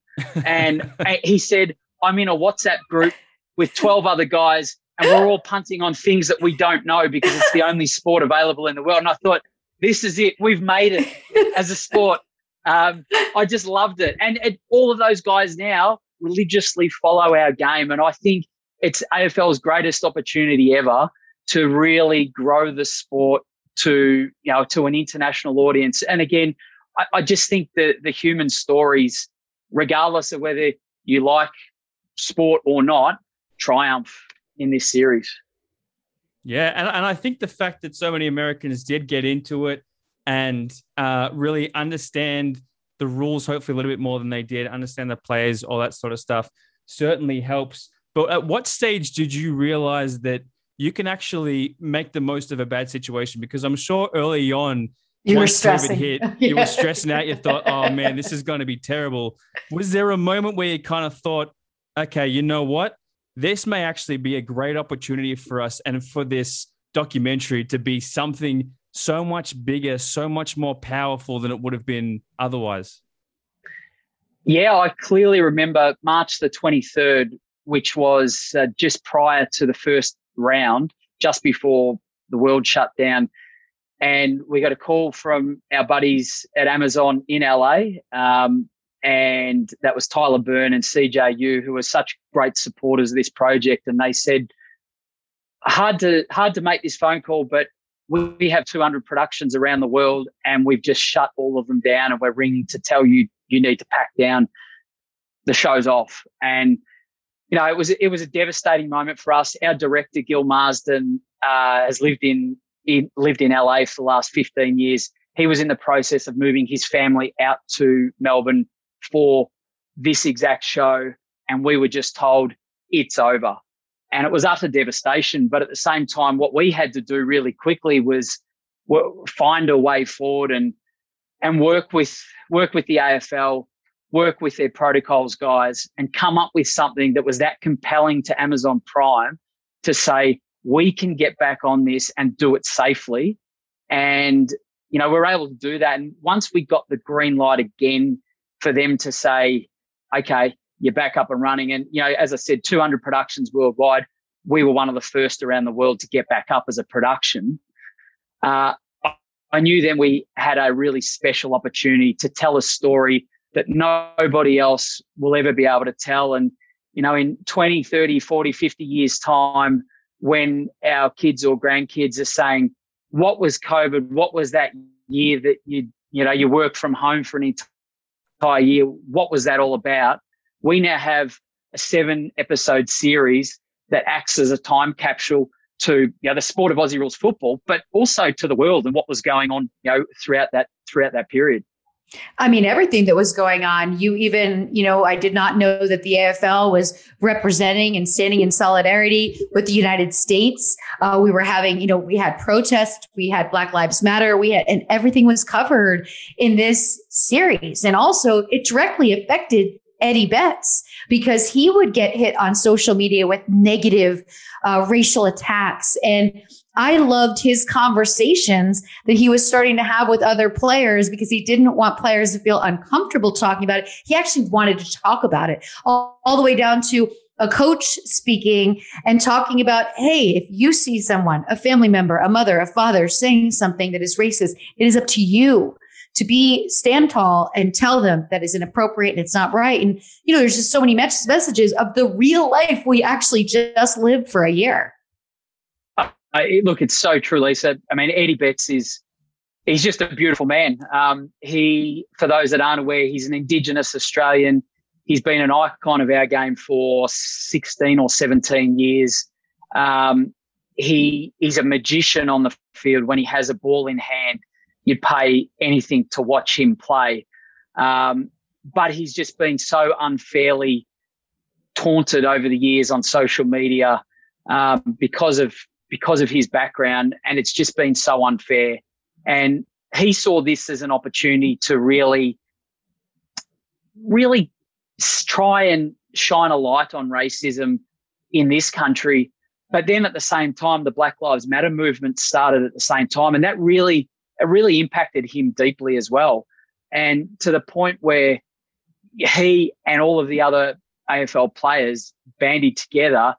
And he said, "I'm in a WhatsApp group with 12 other guys and we're all punting on things that we don't know because it's the only sport available in the world. And I thought, this is it. We've made it as a sport. Um, I just loved it. And all of those guys now religiously follow our game. And I think it's AFL's greatest opportunity ever to really grow the sport to, you know, to an international audience. And again, I, I just think that the human stories, regardless of whether you like sport or not, triumph in this series. Yeah, and, and I think the fact that so many Americans did get into it and uh, really understand the rules, hopefully a little bit more than they did, understand the players, all that sort of stuff, certainly helps. But at what stage did you realize that you can actually make the most of a bad situation? Because I'm sure early on, you were stressing. Hit, yeah. *laughs* You were stressing out. You thought, "Oh man, this is going to be terrible." Was there a moment where you kind of thought, "Okay, you know what? this may actually be a great opportunity for us and for this documentary to be something so much bigger, so much more powerful than it would have been otherwise. Yeah, I clearly remember March the 23rd, which was uh, just prior to the first round, just before the world shut down. And we got a call from our buddies at Amazon in LA. Um, and that was Tyler Byrne and CJU, who were such great supporters of this project. And they said, hard to hard to make this phone call, but we have 200 productions around the world, and we've just shut all of them down, and we're ringing to tell you you need to pack down. The show's off, and you know it was it was a devastating moment for us. Our director Gil Marsden uh, has lived in, in lived in LA for the last 15 years. He was in the process of moving his family out to Melbourne for this exact show. And we were just told it's over. And it was utter devastation. But at the same time, what we had to do really quickly was find a way forward and and work with work with the AFL, work with their protocols guys, and come up with something that was that compelling to Amazon Prime to say we can get back on this and do it safely. And you know we're able to do that. And once we got the green light again for them to say, okay, you're back up and running. And, you know, as I said, 200 productions worldwide. We were one of the first around the world to get back up as a production. Uh, I knew then we had a really special opportunity to tell a story that nobody else will ever be able to tell. And, you know, in 20, 30, 40, 50 years' time, when our kids or grandkids are saying, what was COVID? What was that year that you, you know, you worked from home for an entire year. What was that all about? We now have a seven episode series that acts as a time capsule to you know, the sport of Aussie rules football, but also to the world and what was going on, you know, throughout that throughout that period. I mean, everything that was going on. You even, you know, I did not know that the AFL was representing and standing in solidarity with the United States. Uh, we were having, you know, we had protests, we had Black Lives Matter, we had, and everything was covered in this series. And also, it directly affected Eddie Betts because he would get hit on social media with negative uh, racial attacks. And I loved his conversations that he was starting to have with other players because he didn't want players to feel uncomfortable talking about it. He actually wanted to talk about it all, all the way down to a coach speaking and talking about, hey, if you see someone, a family member, a mother, a father saying something that is racist, it is up to you to be stand tall and tell them that is inappropriate and it's not right. And, you know, there's just so many messages of the real life we actually just lived for a year. Look, it's so true, Lisa. I mean, Eddie Betts is he's just a beautiful man. Um, he, for those that aren't aware, he's an Indigenous Australian. He's been an icon of our game for 16 or 17 years. Um, he is a magician on the field when he has a ball in hand you'd pay anything to watch him play. Um, but he's just been so unfairly taunted over the years on social media um, because of because of his background, and it's just been so unfair. And he saw this as an opportunity to really, really try and shine a light on racism in this country. But then at the same time, the Black Lives Matter movement started at the same time, and that really it really impacted him deeply as well. And to the point where he and all of the other AFL players bandied together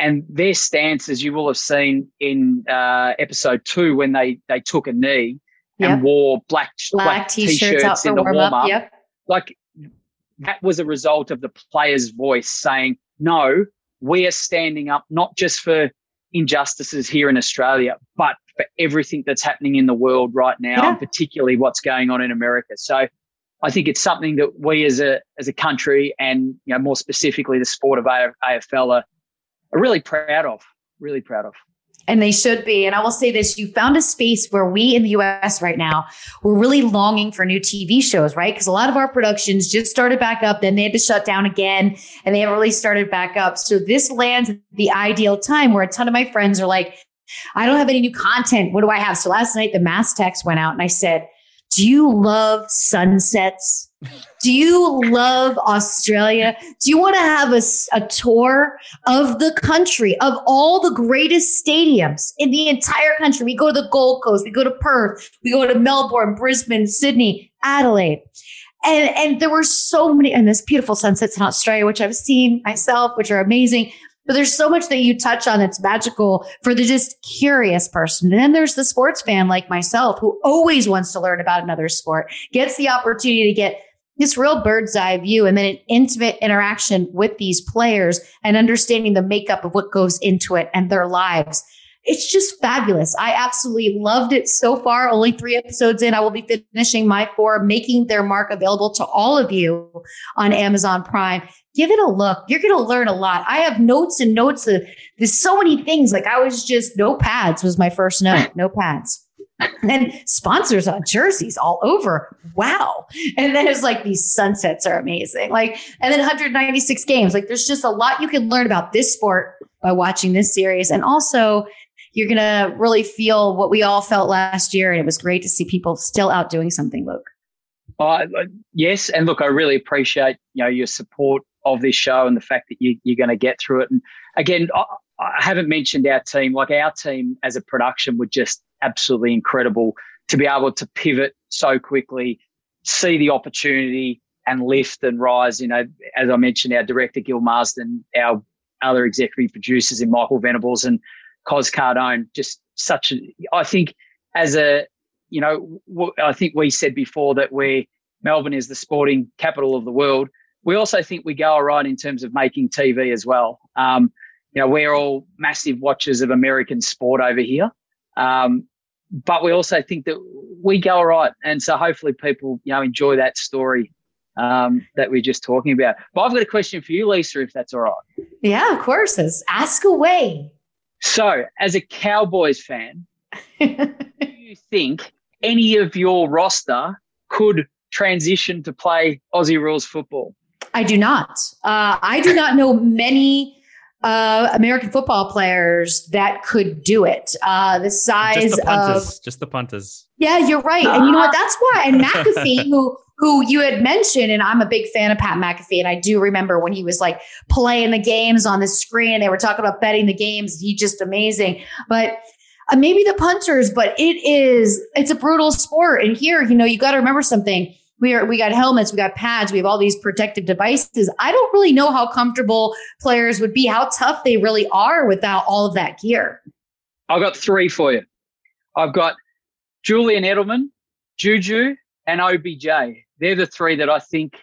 and their stance, as you will have seen in uh, episode two, when they they took a knee yep. and wore black black, black t-shirts, t-shirts in the warm up, yep. like that was a result of the player's voice saying, "No, we are standing up not just for injustices here in Australia, but for everything that's happening in the world right now, yeah. and particularly what's going on in America. So I think it's something that we as a as a country and you know more specifically the sport of AFL are, are really proud of, really proud of. And they should be. And I will say this you found a space where we in the US right now, we're really longing for new TV shows, right? Because a lot of our productions just started back up, then they had to shut down again, and they haven't really started back up. So this lands the ideal time where a ton of my friends are like, I don't have any new content. What do I have? So last night the mass text went out and I said, Do you love sunsets? Do you love Australia? Do you want to have a, a tour of the country, of all the greatest stadiums in the entire country? We go to the Gold Coast, we go to Perth, we go to Melbourne, Brisbane, Sydney, Adelaide. And, and there were so many, and this beautiful sunsets in Australia, which I've seen myself, which are amazing. But there's so much that you touch on that's magical for the just curious person. And then there's the sports fan like myself who always wants to learn about another sport, gets the opportunity to get this real bird's eye view and then an intimate interaction with these players and understanding the makeup of what goes into it and their lives. It's just fabulous. I absolutely loved it so far. Only three episodes in. I will be finishing my four, making their mark available to all of you on Amazon Prime give it a look. You're going to learn a lot. I have notes and notes of there's so many things. Like I was just notepads was my first note, notepads. *laughs* and sponsors on jerseys all over. Wow. And then it's like these sunsets are amazing. Like, and then 196 games. Like there's just a lot you can learn about this sport by watching this series. And also you're going to really feel what we all felt last year. And it was great to see people still out doing something, Luke. Uh, yes, and look, I really appreciate you know your support of this show and the fact that you, are going to get through it. And again, I, I haven't mentioned our team. Like our team as a production would just absolutely incredible to be able to pivot so quickly, see the opportunity and lift and rise. You know, as I mentioned, our director Gil Marsden, our other executive producers in Michael Venables and Cos Cardone, just such a, I think as a, you know, I think we said before that we're Melbourne is the sporting capital of the world we also think we go all right in terms of making TV as well. Um, you know, we're all massive watchers of American sport over here. Um, but we also think that we go all right. And so hopefully people, you know, enjoy that story um, that we're just talking about. But I've got a question for you, Lisa, if that's all right. Yeah, of course. Ask away. So, as a Cowboys fan, *laughs* do you think any of your roster could transition to play Aussie rules football? I do not. Uh, I do not know many uh, American football players that could do it. Uh, the size just the punters, of just the punters. Yeah, you're right. And you know what? That's why. And McAfee, *laughs* who who you had mentioned, and I'm a big fan of Pat McAfee, and I do remember when he was like playing the games on the screen. They were talking about betting the games. He just amazing. But uh, maybe the punters, but it is it's a brutal sport. And here, you know, you got to remember something. We are we got helmets, we got pads, we have all these protective devices. I don't really know how comfortable players would be, how tough they really are without all of that gear. I've got three for you. I've got Julian Edelman, Juju, and OBJ. They're the three that I think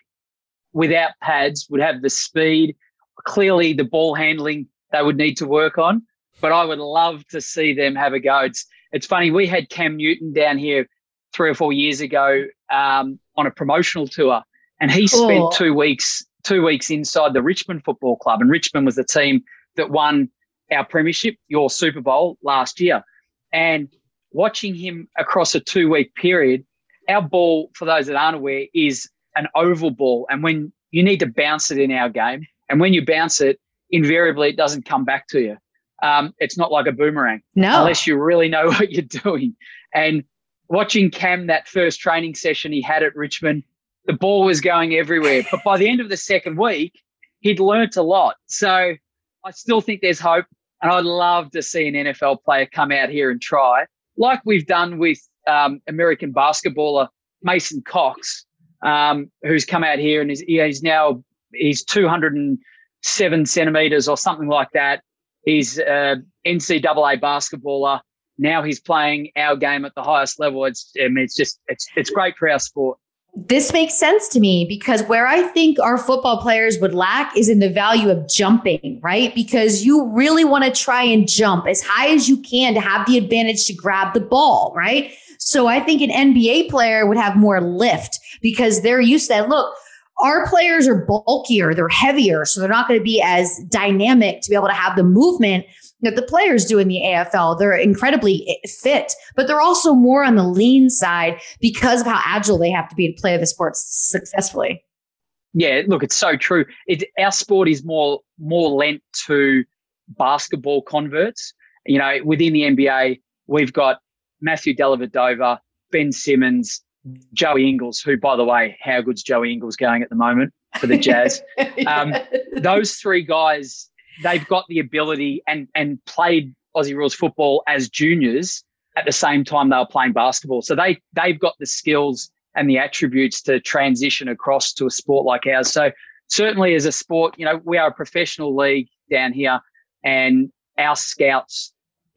without pads would have the speed. Clearly, the ball handling they would need to work on, but I would love to see them have a go. It's, it's funny, we had Cam Newton down here three or four years ago um, on a promotional tour, and he spent two weeks two weeks inside the Richmond Football Club, and Richmond was the team that won our premiership, your Super Bowl last year, and watching him across a two week period, our ball, for those that aren't aware, is an oval ball, and when you need to bounce it in our game, and when you bounce it, invariably it doesn't come back to you. Um, it's not like a boomerang, no, unless you really know *laughs* what you're doing. And watching Cam that first training session he had at Richmond, the ball was going everywhere. But by the end of the second week, he'd learnt a lot. So I still think there's hope. And I'd love to see an NFL player come out here and try, like we've done with um, American basketballer Mason Cox, um, who's come out here and is, he's now he's 207 centimeters or something like that. He's uh, NCAA basketballer now he's playing our game at the highest level. It's I mean, it's just it's it's great for our sport. This makes sense to me because where I think our football players would lack is in the value of jumping, right? Because you really want to try and jump as high as you can to have the advantage to grab the ball, right? So I think an NBA player would have more lift because they're used to that. Look, our players are bulkier, they're heavier, so they're not going to be as dynamic to be able to have the movement that the players do in the AFL. They're incredibly fit, but they're also more on the lean side because of how agile they have to be to play the sport successfully. Yeah, look, it's so true. It, our sport is more more lent to basketball converts. You know, within the NBA, we've got Matthew Dellavedova, Ben Simmons, Joey Ingles, who, by the way, how good's Joey Ingles going at the moment for the Jazz? yes. *laughs* um, those three guys they've got the ability and and played Aussie rules football as juniors at the same time they were playing basketball. So they they've got the skills and the attributes to transition across to a sport like ours. So certainly as a sport, you know, we are a professional league down here and our scouts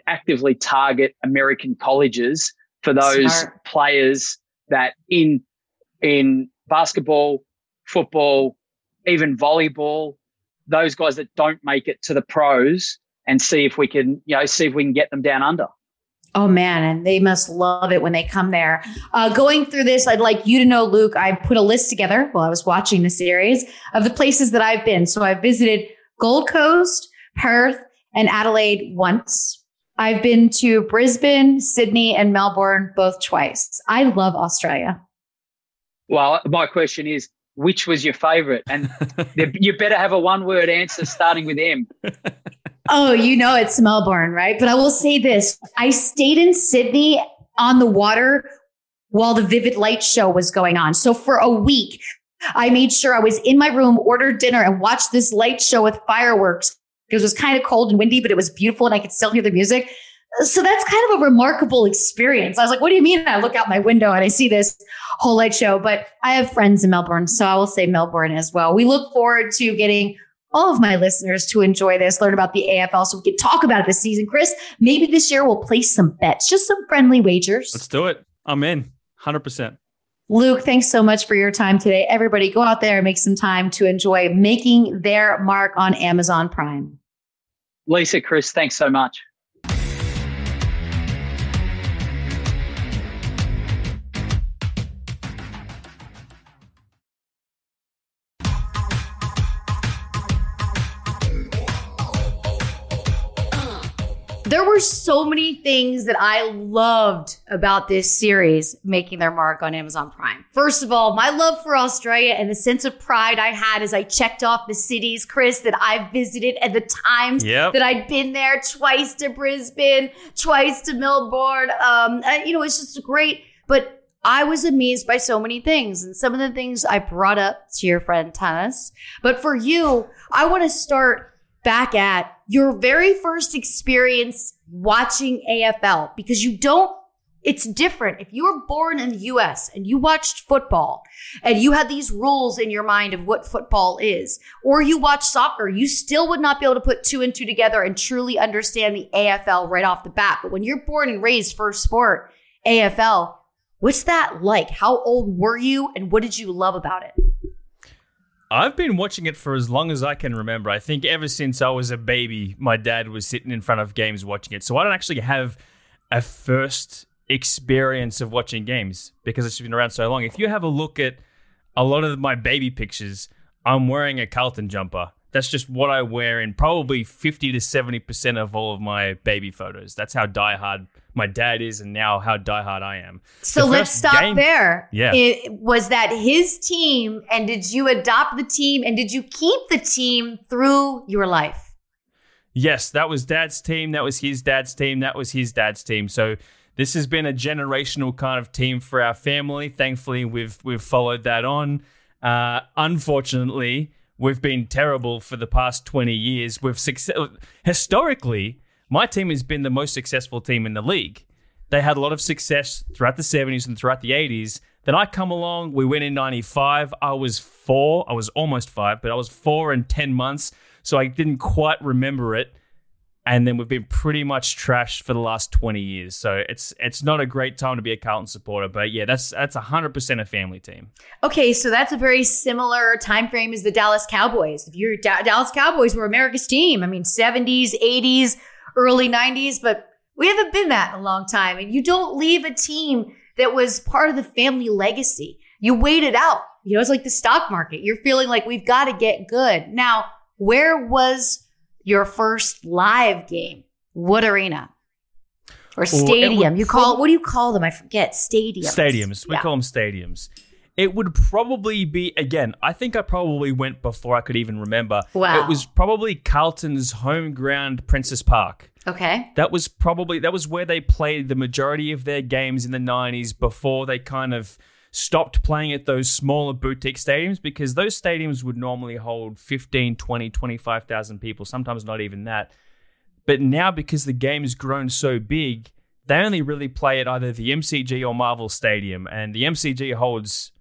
actively target American colleges for those Smart. players that in in basketball, football, even volleyball, those guys that don't make it to the pros and see if we can, you know, see if we can get them down under. Oh man, and they must love it when they come there. Uh, going through this, I'd like you to know, Luke, I put a list together while I was watching the series of the places that I've been. So I've visited Gold Coast, Perth, and Adelaide once. I've been to Brisbane, Sydney, and Melbourne both twice. I love Australia. Well, my question is which was your favorite? And *laughs* you better have a one word answer starting with M. Oh, you know it's Melbourne, right? But I will say this I stayed in Sydney on the water while the Vivid Light show was going on. So for a week, I made sure I was in my room, ordered dinner, and watched this light show with fireworks it was kind of cold and windy, but it was beautiful and I could still hear the music so that's kind of a remarkable experience. I was like, what do you mean? I look out my window and I see this whole light show, but I have friends in Melbourne, so I will say Melbourne as well. We look forward to getting all of my listeners to enjoy this, learn about the AFL so we can talk about it this season. Chris, maybe this year we'll place some bets, just some friendly wagers. Let's do it. I'm in 100%. Luke, thanks so much for your time today. Everybody go out there and make some time to enjoy making their mark on Amazon Prime. Lisa, Chris, thanks so much. Were so many things that I loved about this series making their mark on Amazon Prime. First of all, my love for Australia and the sense of pride I had as I checked off the cities, Chris, that I visited and the times yep. that I'd been there twice to Brisbane, twice to Melbourne. Um, you know, it's just great. But I was amazed by so many things and some of the things I brought up to your friend Tanis. But for you, I want to start back at your very first experience watching AFL because you don't it's different. If you were born in the US and you watched football and you had these rules in your mind of what football is, or you watch soccer, you still would not be able to put two and two together and truly understand the AFL right off the bat. But when you're born and raised first sport, AFL, what's that like? How old were you and what did you love about it? I've been watching it for as long as I can remember. I think ever since I was a baby, my dad was sitting in front of games watching it. So I don't actually have a first experience of watching games because it's been around so long. If you have a look at a lot of my baby pictures, I'm wearing a Carlton jumper. That's just what I wear in probably 50 to 70% of all of my baby photos. That's how diehard my dad is and now how diehard I am. So let's stop game- there. Yeah. It, was that his team and did you adopt the team and did you keep the team through your life? Yes, that was dad's team. That was his dad's team. That was his dad's team. So this has been a generational kind of team for our family. Thankfully, we've we've followed that on. Uh, unfortunately, we've been terrible for the past twenty years. We've success historically, my team has been the most successful team in the league. They had a lot of success throughout the 70s and throughout the 80s. Then I come along, we win in 95. I was four, I was almost five, but I was four and 10 months. So I didn't quite remember it. And then we've been pretty much trashed for the last 20 years. So it's it's not a great time to be a Carlton supporter. But yeah, that's that's 100% a family team. Okay, so that's a very similar time frame as the Dallas Cowboys. If you're Da- Dallas Cowboys were America's team. I mean, 70s, 80s, early 90s, but we haven't been that in a long time. And you don't leave a team that was part of the family legacy. You wait it out. You know, it's like the stock market. You're feeling like we've got to get good. Now, where was your first live game? What arena? Or would stadium? You call what do you call them? I forget. Stadiums. Stadiums. We Yeah. call them stadiums. It would probably be again. I think I probably went before I could even remember. Wow. It was probably Carlton's home ground, Princes Park. Okay. That was probably that was where they played the majority of their games in the 90s before they kind of stopped playing at those smaller boutique stadiums because those stadiums would normally hold 15, 20, 25,000 people, sometimes not even that. But now because the game has grown so big, they only really play at either the MCG or Marvel Stadium and the MCG holds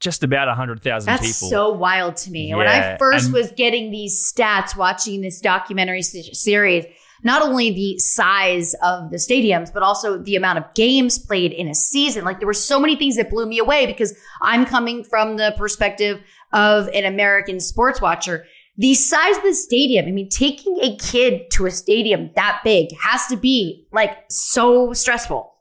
just about 100,000 That's people. so wild to me. when I first and- was getting these stats watching this documentary se- series, not only the size of the stadiums, but also the amount of games played in a season. Like there were so many things that blew me away because I'm coming from the perspective of an American sports watcher. The size of the stadium, I mean, taking a kid to a stadium that big has to be like so stressful.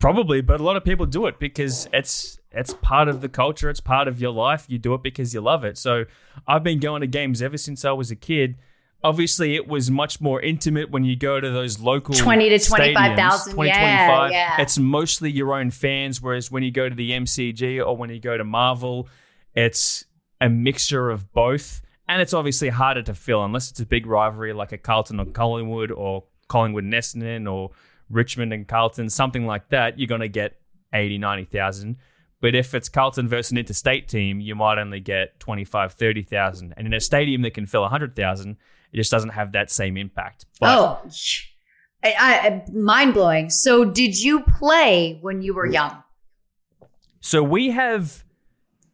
Probably, but a lot of people do it because it's it's part of the culture. It's part of your life. You do it because you love it. So I've been going to games ever since I was a kid. Obviously, it was much more intimate when you go to those local 20 to 25,000. 20, Yeah, 25. yeah. It's mostly your own fans. Whereas when you go to the MCG or when you go to Marvel, it's a mixture of both. And it's obviously harder to fill unless it's a big rivalry like a Carlton or Collingwood or Collingwood and Essendon or Richmond and Carlton, something like that. You're going to get 80, 90,000. But if it's Carlton versus an interstate team, you might only get 25, 30,000. And in a stadium that can fill 100,000, it just doesn't have that same impact. But oh, I, I, mind blowing. So, did you play when you were young? So we have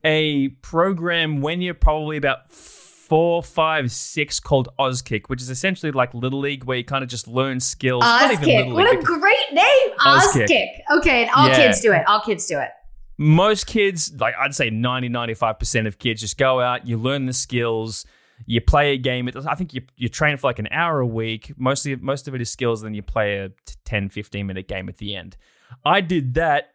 a program when you're probably about four, five, six called Auskick, which is essentially like Little League where you kind of just learn skills. Auskick. What a great name. Auskick. Auskick. Okay, and all Yeah. kids do it. All kids do it. Most kids, like I'd say 90, 95% of kids just go out, you learn the skills, you play a game. I think you, you train for like an hour a week. Mostly, most of it is skills, then you play a 10, 15 minute game at the end. I did that.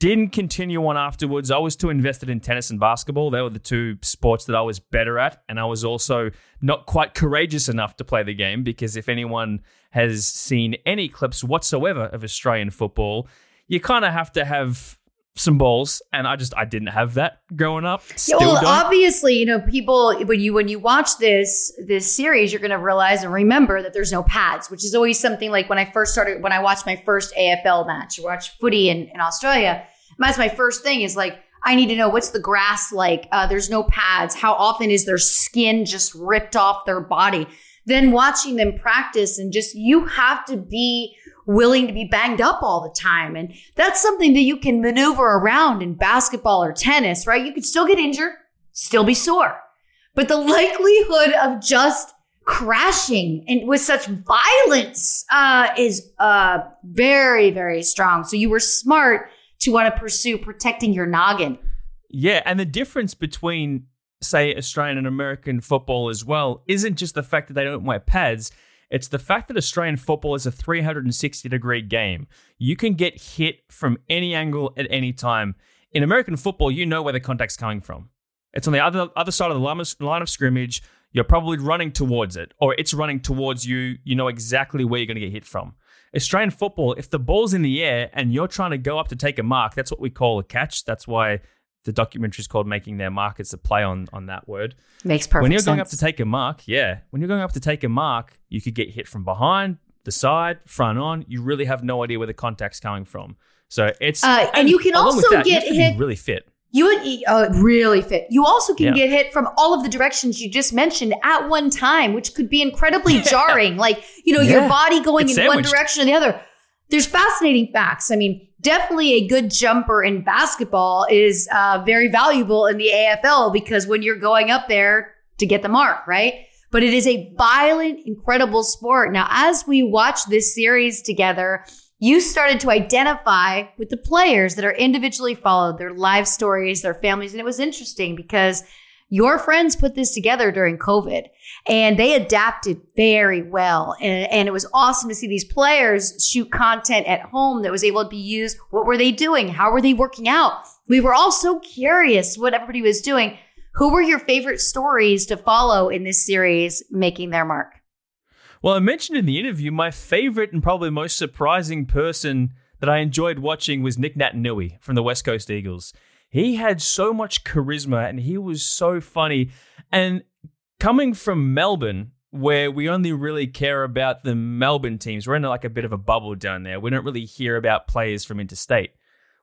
Didn't continue on afterwards. I was too invested in tennis and basketball. They were the two sports that I was better at. And I was also not quite courageous enough to play the game because if anyone has seen any clips whatsoever of Australian football, you kind of have to have some balls. And I just, I didn't have that growing up. Yeah, well, don't. obviously, you know, people when you when you watch this this series, you're going to realize and remember that there's no pads, which is always something like when I first started when I watched my first AFL match, watched footy in, in Australia. That's my first thing is like I need to know what's the grass like. Uh, there's no pads. How often is their skin just ripped off their body? then watching them practice and just you have to be willing to be banged up all the time. And that's something that you can maneuver around in basketball or tennis, right? You could still get injured, still be sore. But the likelihood of just crashing and with such violence uh, is uh, very, very strong. So you were smart to want to pursue protecting your noggin. Yeah, and the difference between say Australian and American football as well isn't just the fact that they don't wear pads. It's the fact that Australian football is a 360 degree game. You can get hit from any angle at any time. In American football, you know where the contact's coming from. It's on the other other side of the line of scrimmage. You're probably running towards it, or it's running towards you. You know exactly where you're going to get hit from. Australian football, if the ball's in the air and you're trying to go up to take a mark, that's what we call a catch. That's why the documentary is called Making Their Mark. It's a play on on that word. Makes perfect When you're sense. going up to take a mark, yeah, when you're going up to take a mark, you could get hit from behind, the side, front on. You really have no idea where the contact's coming from. So it's Uh, and you can also that, get hit- really fit. You would uh, really fit. You also can Yeah. get hit from all of the directions you just mentioned at one time, which could be incredibly *laughs* jarring. Like, you know, your body going It's in one direction or the other. There's fascinating facts. I mean, definitely a good jumper in basketball is uh, very valuable in the AFL because when you're going up there to get the mark, right? But it is a violent, incredible sport. Now, as we watch this series together, you started to identify with the players that are individually followed, their life stories, their families. And it was interesting because your friends put this together during COVID and they adapted very well. And, and it was awesome to see these players shoot content at home that was able to be used. What were they doing? How were they working out? We were all so curious what everybody was doing. Who were your favorite stories to follow in this series, making their mark? Well, I mentioned in the interview my favorite and probably most surprising person that I enjoyed watching was Nic Naitanui from the West Coast Eagles. He had so much charisma and he was so funny. And coming from Melbourne, where we only really care about the Melbourne teams, we're in like a bit of a bubble down there. We don't really hear about players from interstate.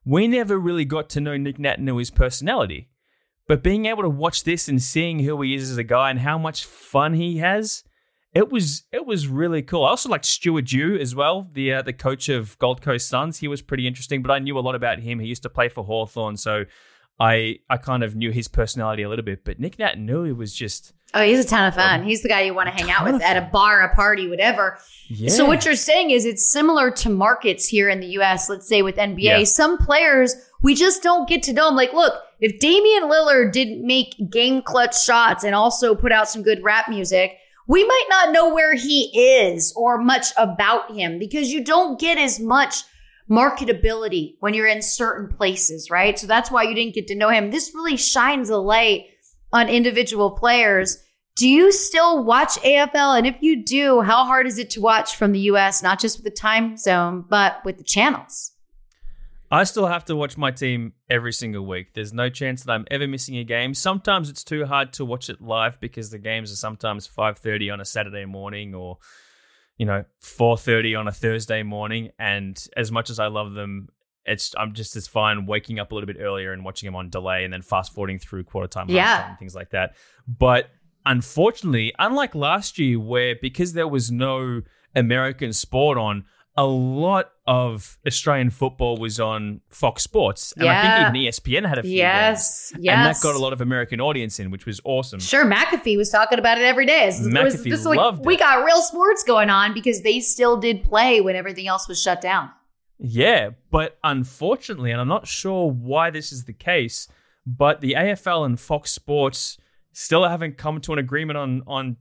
We never really got to know Nic Naitanui's personality. But being able to watch this and seeing who he is as a guy and how much fun he has, it was it was really cool. I also liked Stuart Dew as well, the uh, the coach of Gold Coast Suns. He was pretty interesting, but I knew a lot about him. He used to play for Hawthorn, so I I kind of knew his personality a little bit. But Nic Naitanui was just Oh, he's a ton of fun. He's the guy you want to hang out with at a bar, a party, whatever. yeah. So what you're saying is it's similar to markets here in the US, let's say with NBA. Yeah. Some players we just don't get to know them. Like, look, if Damian Lillard didn't make game clutch shots and also put out some good rap music, we might not know where he is or much about him because you don't get as much marketability when you're in certain places, right? So that's why you didn't get to know him. This really shines a light on individual players. Do you still watch AFL? And if you do, how hard is it to watch from the US, not just with the time zone, but with the channels? I still have to watch my team every single week. There's no chance that I'm ever missing a game. Sometimes it's too hard to watch it live because the games are sometimes 5:30 on a Saturday morning or you know 4:30 on a Thursday morning and as much as I love them it's I'm just as fine waking up a little bit earlier and watching them on delay and then fast forwarding through quarter time Yeah. things like that. But unfortunately, unlike last year where because there was no American sport on a lot of Australian football was on Fox Sports, and I think even ESPN had a few. Yes, yes. And that got a lot of American audience in, which was awesome. Sure, McAfee was talking about it every day. It was- McAfee just like, loved we it. got real sports going on because they still did play when everything else was shut down. Yeah, but unfortunately, and I'm not sure why this is the case, but the AFL and Fox Sports still haven't come to an agreement on on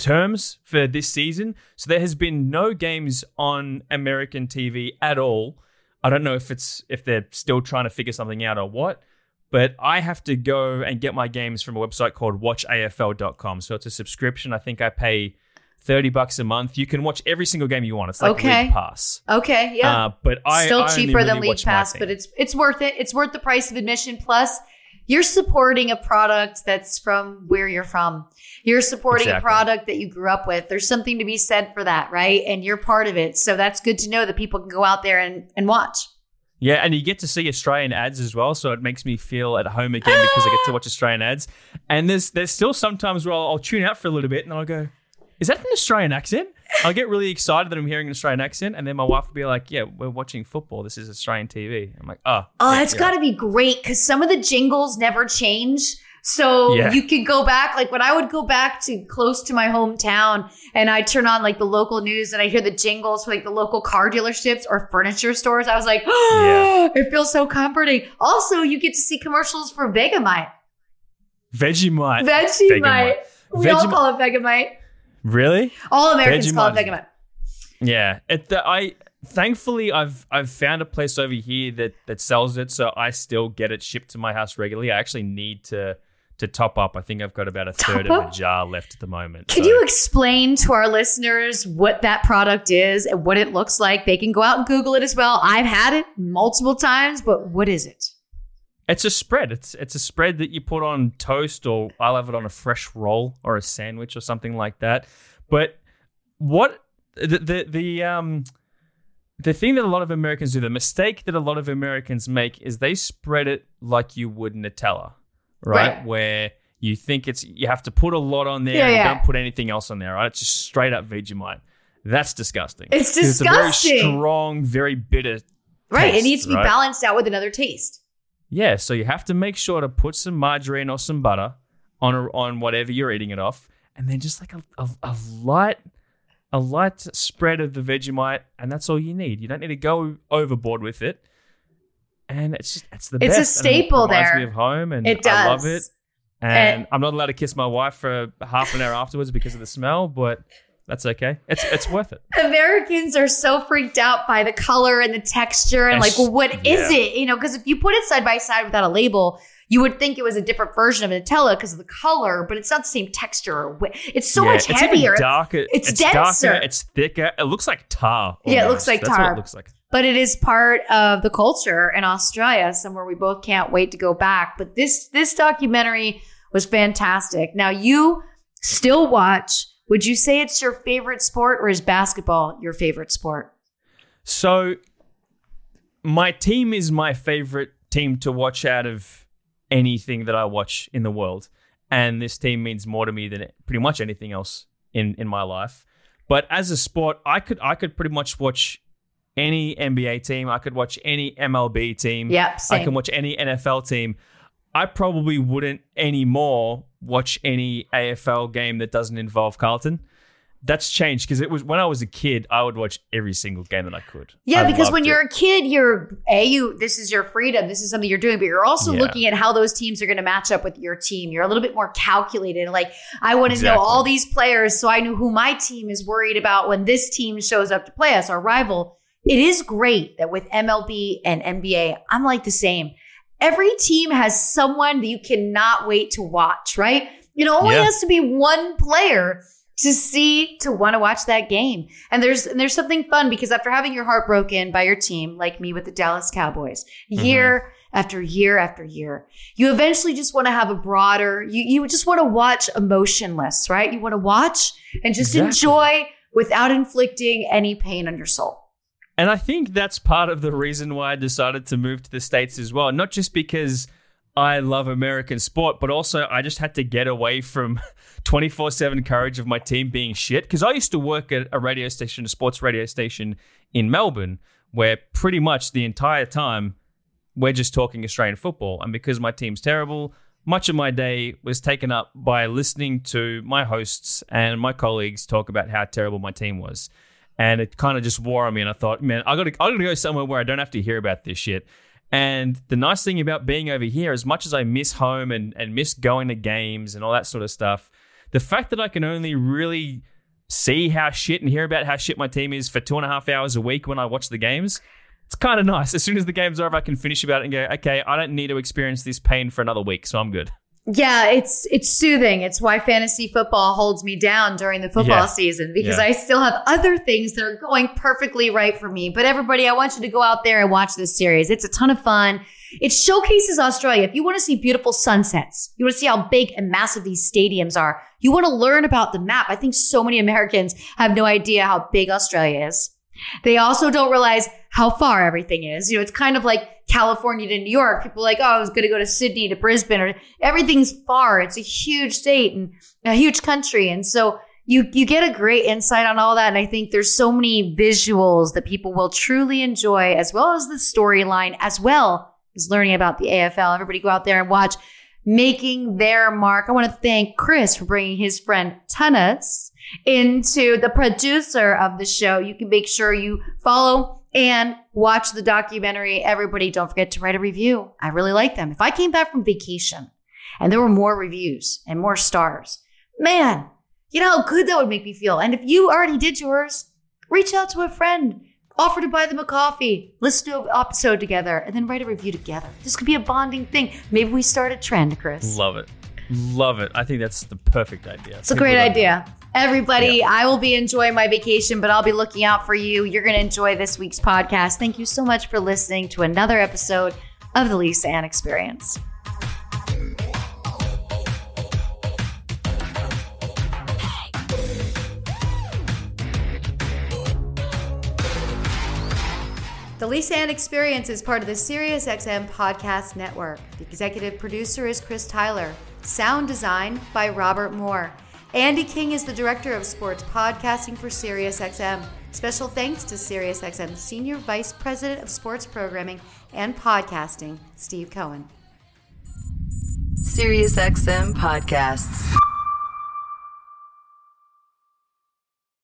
terms for this season. So there has been no games on American TV at all. I don't know if it's if they're still trying to figure something out or what, but I have to go and get my games from a website called watchafl.com. So it's a subscription. I think I pay 30 bucks a month. You can watch every single game you want. It's like Okay. League Pass. Okay, yeah. Uh, but I Still I cheaper than really League Pass, but it's it's worth it. It's worth the price of admission. Plus, you're supporting a product that's from where you're from. You're supporting a product that you grew up with. There's something to be said for that, right? And you're part of it. So that's good to know that people can go out there and, and watch. yeah, and you get to see Australian ads as well, so it makes me feel at home again because I get to *gasps* watch Australian ads. And there's there's still sometimes where I'll, I'll tune out for a little bit and then I'll go, is that an Australian accent? I'll get really excited that I'm hearing an Australian accent, and then my wife will be like, "Yeah, we're watching football. This is Australian TV." I'm like, "Oh, Oh, yeah, that's yeah. got to be great because some of the jingles never change. So Yeah. you could go back, like when I would go back to close to my hometown and I turn on like the local news and I hear the jingles for like the local car dealerships or furniture stores. I was like, *gasps* oh, it feels so comforting. Also, you get to see commercials for Vegemite. Vegemite. Vegemite. Vegemite. We all call it Vegemite. Really? All Americans call it Vegemite. Vegemite. Yeah. It, the, I thankfully I've I've found a place over here that that sells it, so I still get it shipped to my house regularly. I actually need to to top up. I think I've got about a third of a jar left at the moment. Can so- you explain to our listeners what that product is and what it looks like? They can go out and Google it as well. I've had it multiple times, but what is it? It's a spread. It's it's a spread that you put on toast, or I'll have it on a fresh roll or a sandwich or something like that. But what the the, the um the thing that a lot of Americans do, the mistake that a lot of Americans make is they spread it like you would Nutella, right? Right. Where you think it's you have to put a lot on there Yeah, and you yeah. don't put anything else on there, right? It's just straight up Vegemite. That's disgusting. It's 'Cause It's a very disgusting. strong, very bitter Right. it needs to be right? balanced out with another taste. Yeah, so you have to make sure to put some margarine or some butter on a, on whatever you're eating it off, and then just like a, a, a light a light spread of the Vegemite, and that's all you need. You don't need to go overboard with it. And it's just it's the It's a best. and it staple reminds there. me of home, and It I love it. And And- I'm not allowed to kiss my wife for half an hour afterwards because of the smell, but that's okay. It's it's worth it. Americans are so freaked out by the color and the texture and like, what is Yeah. it? You know, because if you put it side by side without a label, you would think it was a different version of Nutella because of the color, but it's not the same texture. It's so Yeah, much it's even heavier. darker. It's darker. denser. It's thicker. It looks like tar. Yeah, it looks like That's what tar. it looks like. but it is part of the culture in Australia, somewhere we both can't wait to go back. But this this documentary was fantastic. Now you still watch. Would you say it's your favorite sport or is basketball your favorite sport? So, my team is my favorite team to watch out of anything that I watch in the world, and this team means more to me than pretty much anything else in in my life. But as a sport, I could I could pretty much watch any NBA team. I could watch any MLB team. Yep, I can watch any NFL team. I probably wouldn't anymore watch any AFL game that doesn't involve Carlton. That's changed because it was when I was a kid, I would watch every single game that I could. Yeah, I because when it. you're a kid, you're a you. This is your freedom. This is something you're doing, but you're also Yeah. looking at how those teams are going to match up with your team. You're a little bit more calculated. Like I want to know all these players, so I know who my team is worried about when this team shows up to play us, our rival. It is great that with MLB and NBA, I'm like the same. Every team has someone that you cannot wait to watch. Right? It only Yeah. has to be one player to see to want to watch that game. And there's and there's something fun because after having your heart broken by your team, like me with the Dallas Cowboys, mm-hmm. year after year after year, you eventually just want to have a broader. You you just want to watch emotionless, right? You want to watch and just Exactly. enjoy without inflicting any pain on your soul. And I think that's part of the reason why I decided to move to the States as well. Not just because I love American sport, but also I just had to get away from *laughs* 24 7 courage of my team being shit. Because I used to work at a radio station, a sports radio station in Melbourne, where pretty much the entire time we're just talking Australian football. And because my team's terrible, much of my day was taken up by listening to my hosts and my colleagues talk about how terrible my team was. And it kind of just wore on me. And I thought, man, I gotta, I gotta go somewhere where I don't have to hear about this shit. And the nice thing about being over here, as much as I miss home and, and miss going to games and all that sort of stuff, the fact that I can only really see how shit and hear about how shit my team is for two and a half hours a week when I watch the games, it's kind of *laughs* nice. As soon as the game's over, I can finish about it and go, okay, I don't need to experience this pain for another week, so I'm good. Yeah, it's it's soothing. It's why fantasy football holds me down during the football Yeah. season because Yeah. I still have other things that are going perfectly right for me. But everybody, I want you to go out there and watch this series. It's a ton of fun. It showcases Australia. If you want to see beautiful sunsets, you want to see how big and massive these stadiums are. You want to learn about the map. I think so many Americans have no idea how big Australia is. They also don't realize how far everything is. You know, it's kind of like California to New York. People like, oh, I was going to go to Sydney to Brisbane, or everything's far. It's a huge state and a huge country. And so you you get a great insight on all that and i think there's so many visuals that people will truly enjoy as well as the storyline as well as learning about the afl everybody go out there and watch making their mark i want to thank chris for bringing his friend tunas into the producer of the show you can make sure you follow and watch the documentary everybody don't forget to write a review i really like them if i came back from vacation and there were more reviews and more stars man you know how good that would make me feel. And if you already did yours, reach out to a friend, offer to buy them a coffee, listen to an episode together, and then write a review together. This could be a bonding thing. Maybe we start a trend, Chris. Love it. Love it. I think that's the perfect idea. It's a great idea. Everybody, yeah. I will be enjoying my vacation, but I'll be looking out for you. You're going to enjoy this week's podcast. Thank you so much for listening to another episode of the Lisa Ann Experience. The Lisa Ann Experience is part of the SiriusXM Podcast Network. The executive producer is Chris Tyler. Sound design by Robert Moore. Andy King is the director of sports podcasting for SiriusXM. Special thanks to SiriusXM Senior Vice President of Sports Programming and Podcasting, Steve Cohen. SiriusXM Podcasts.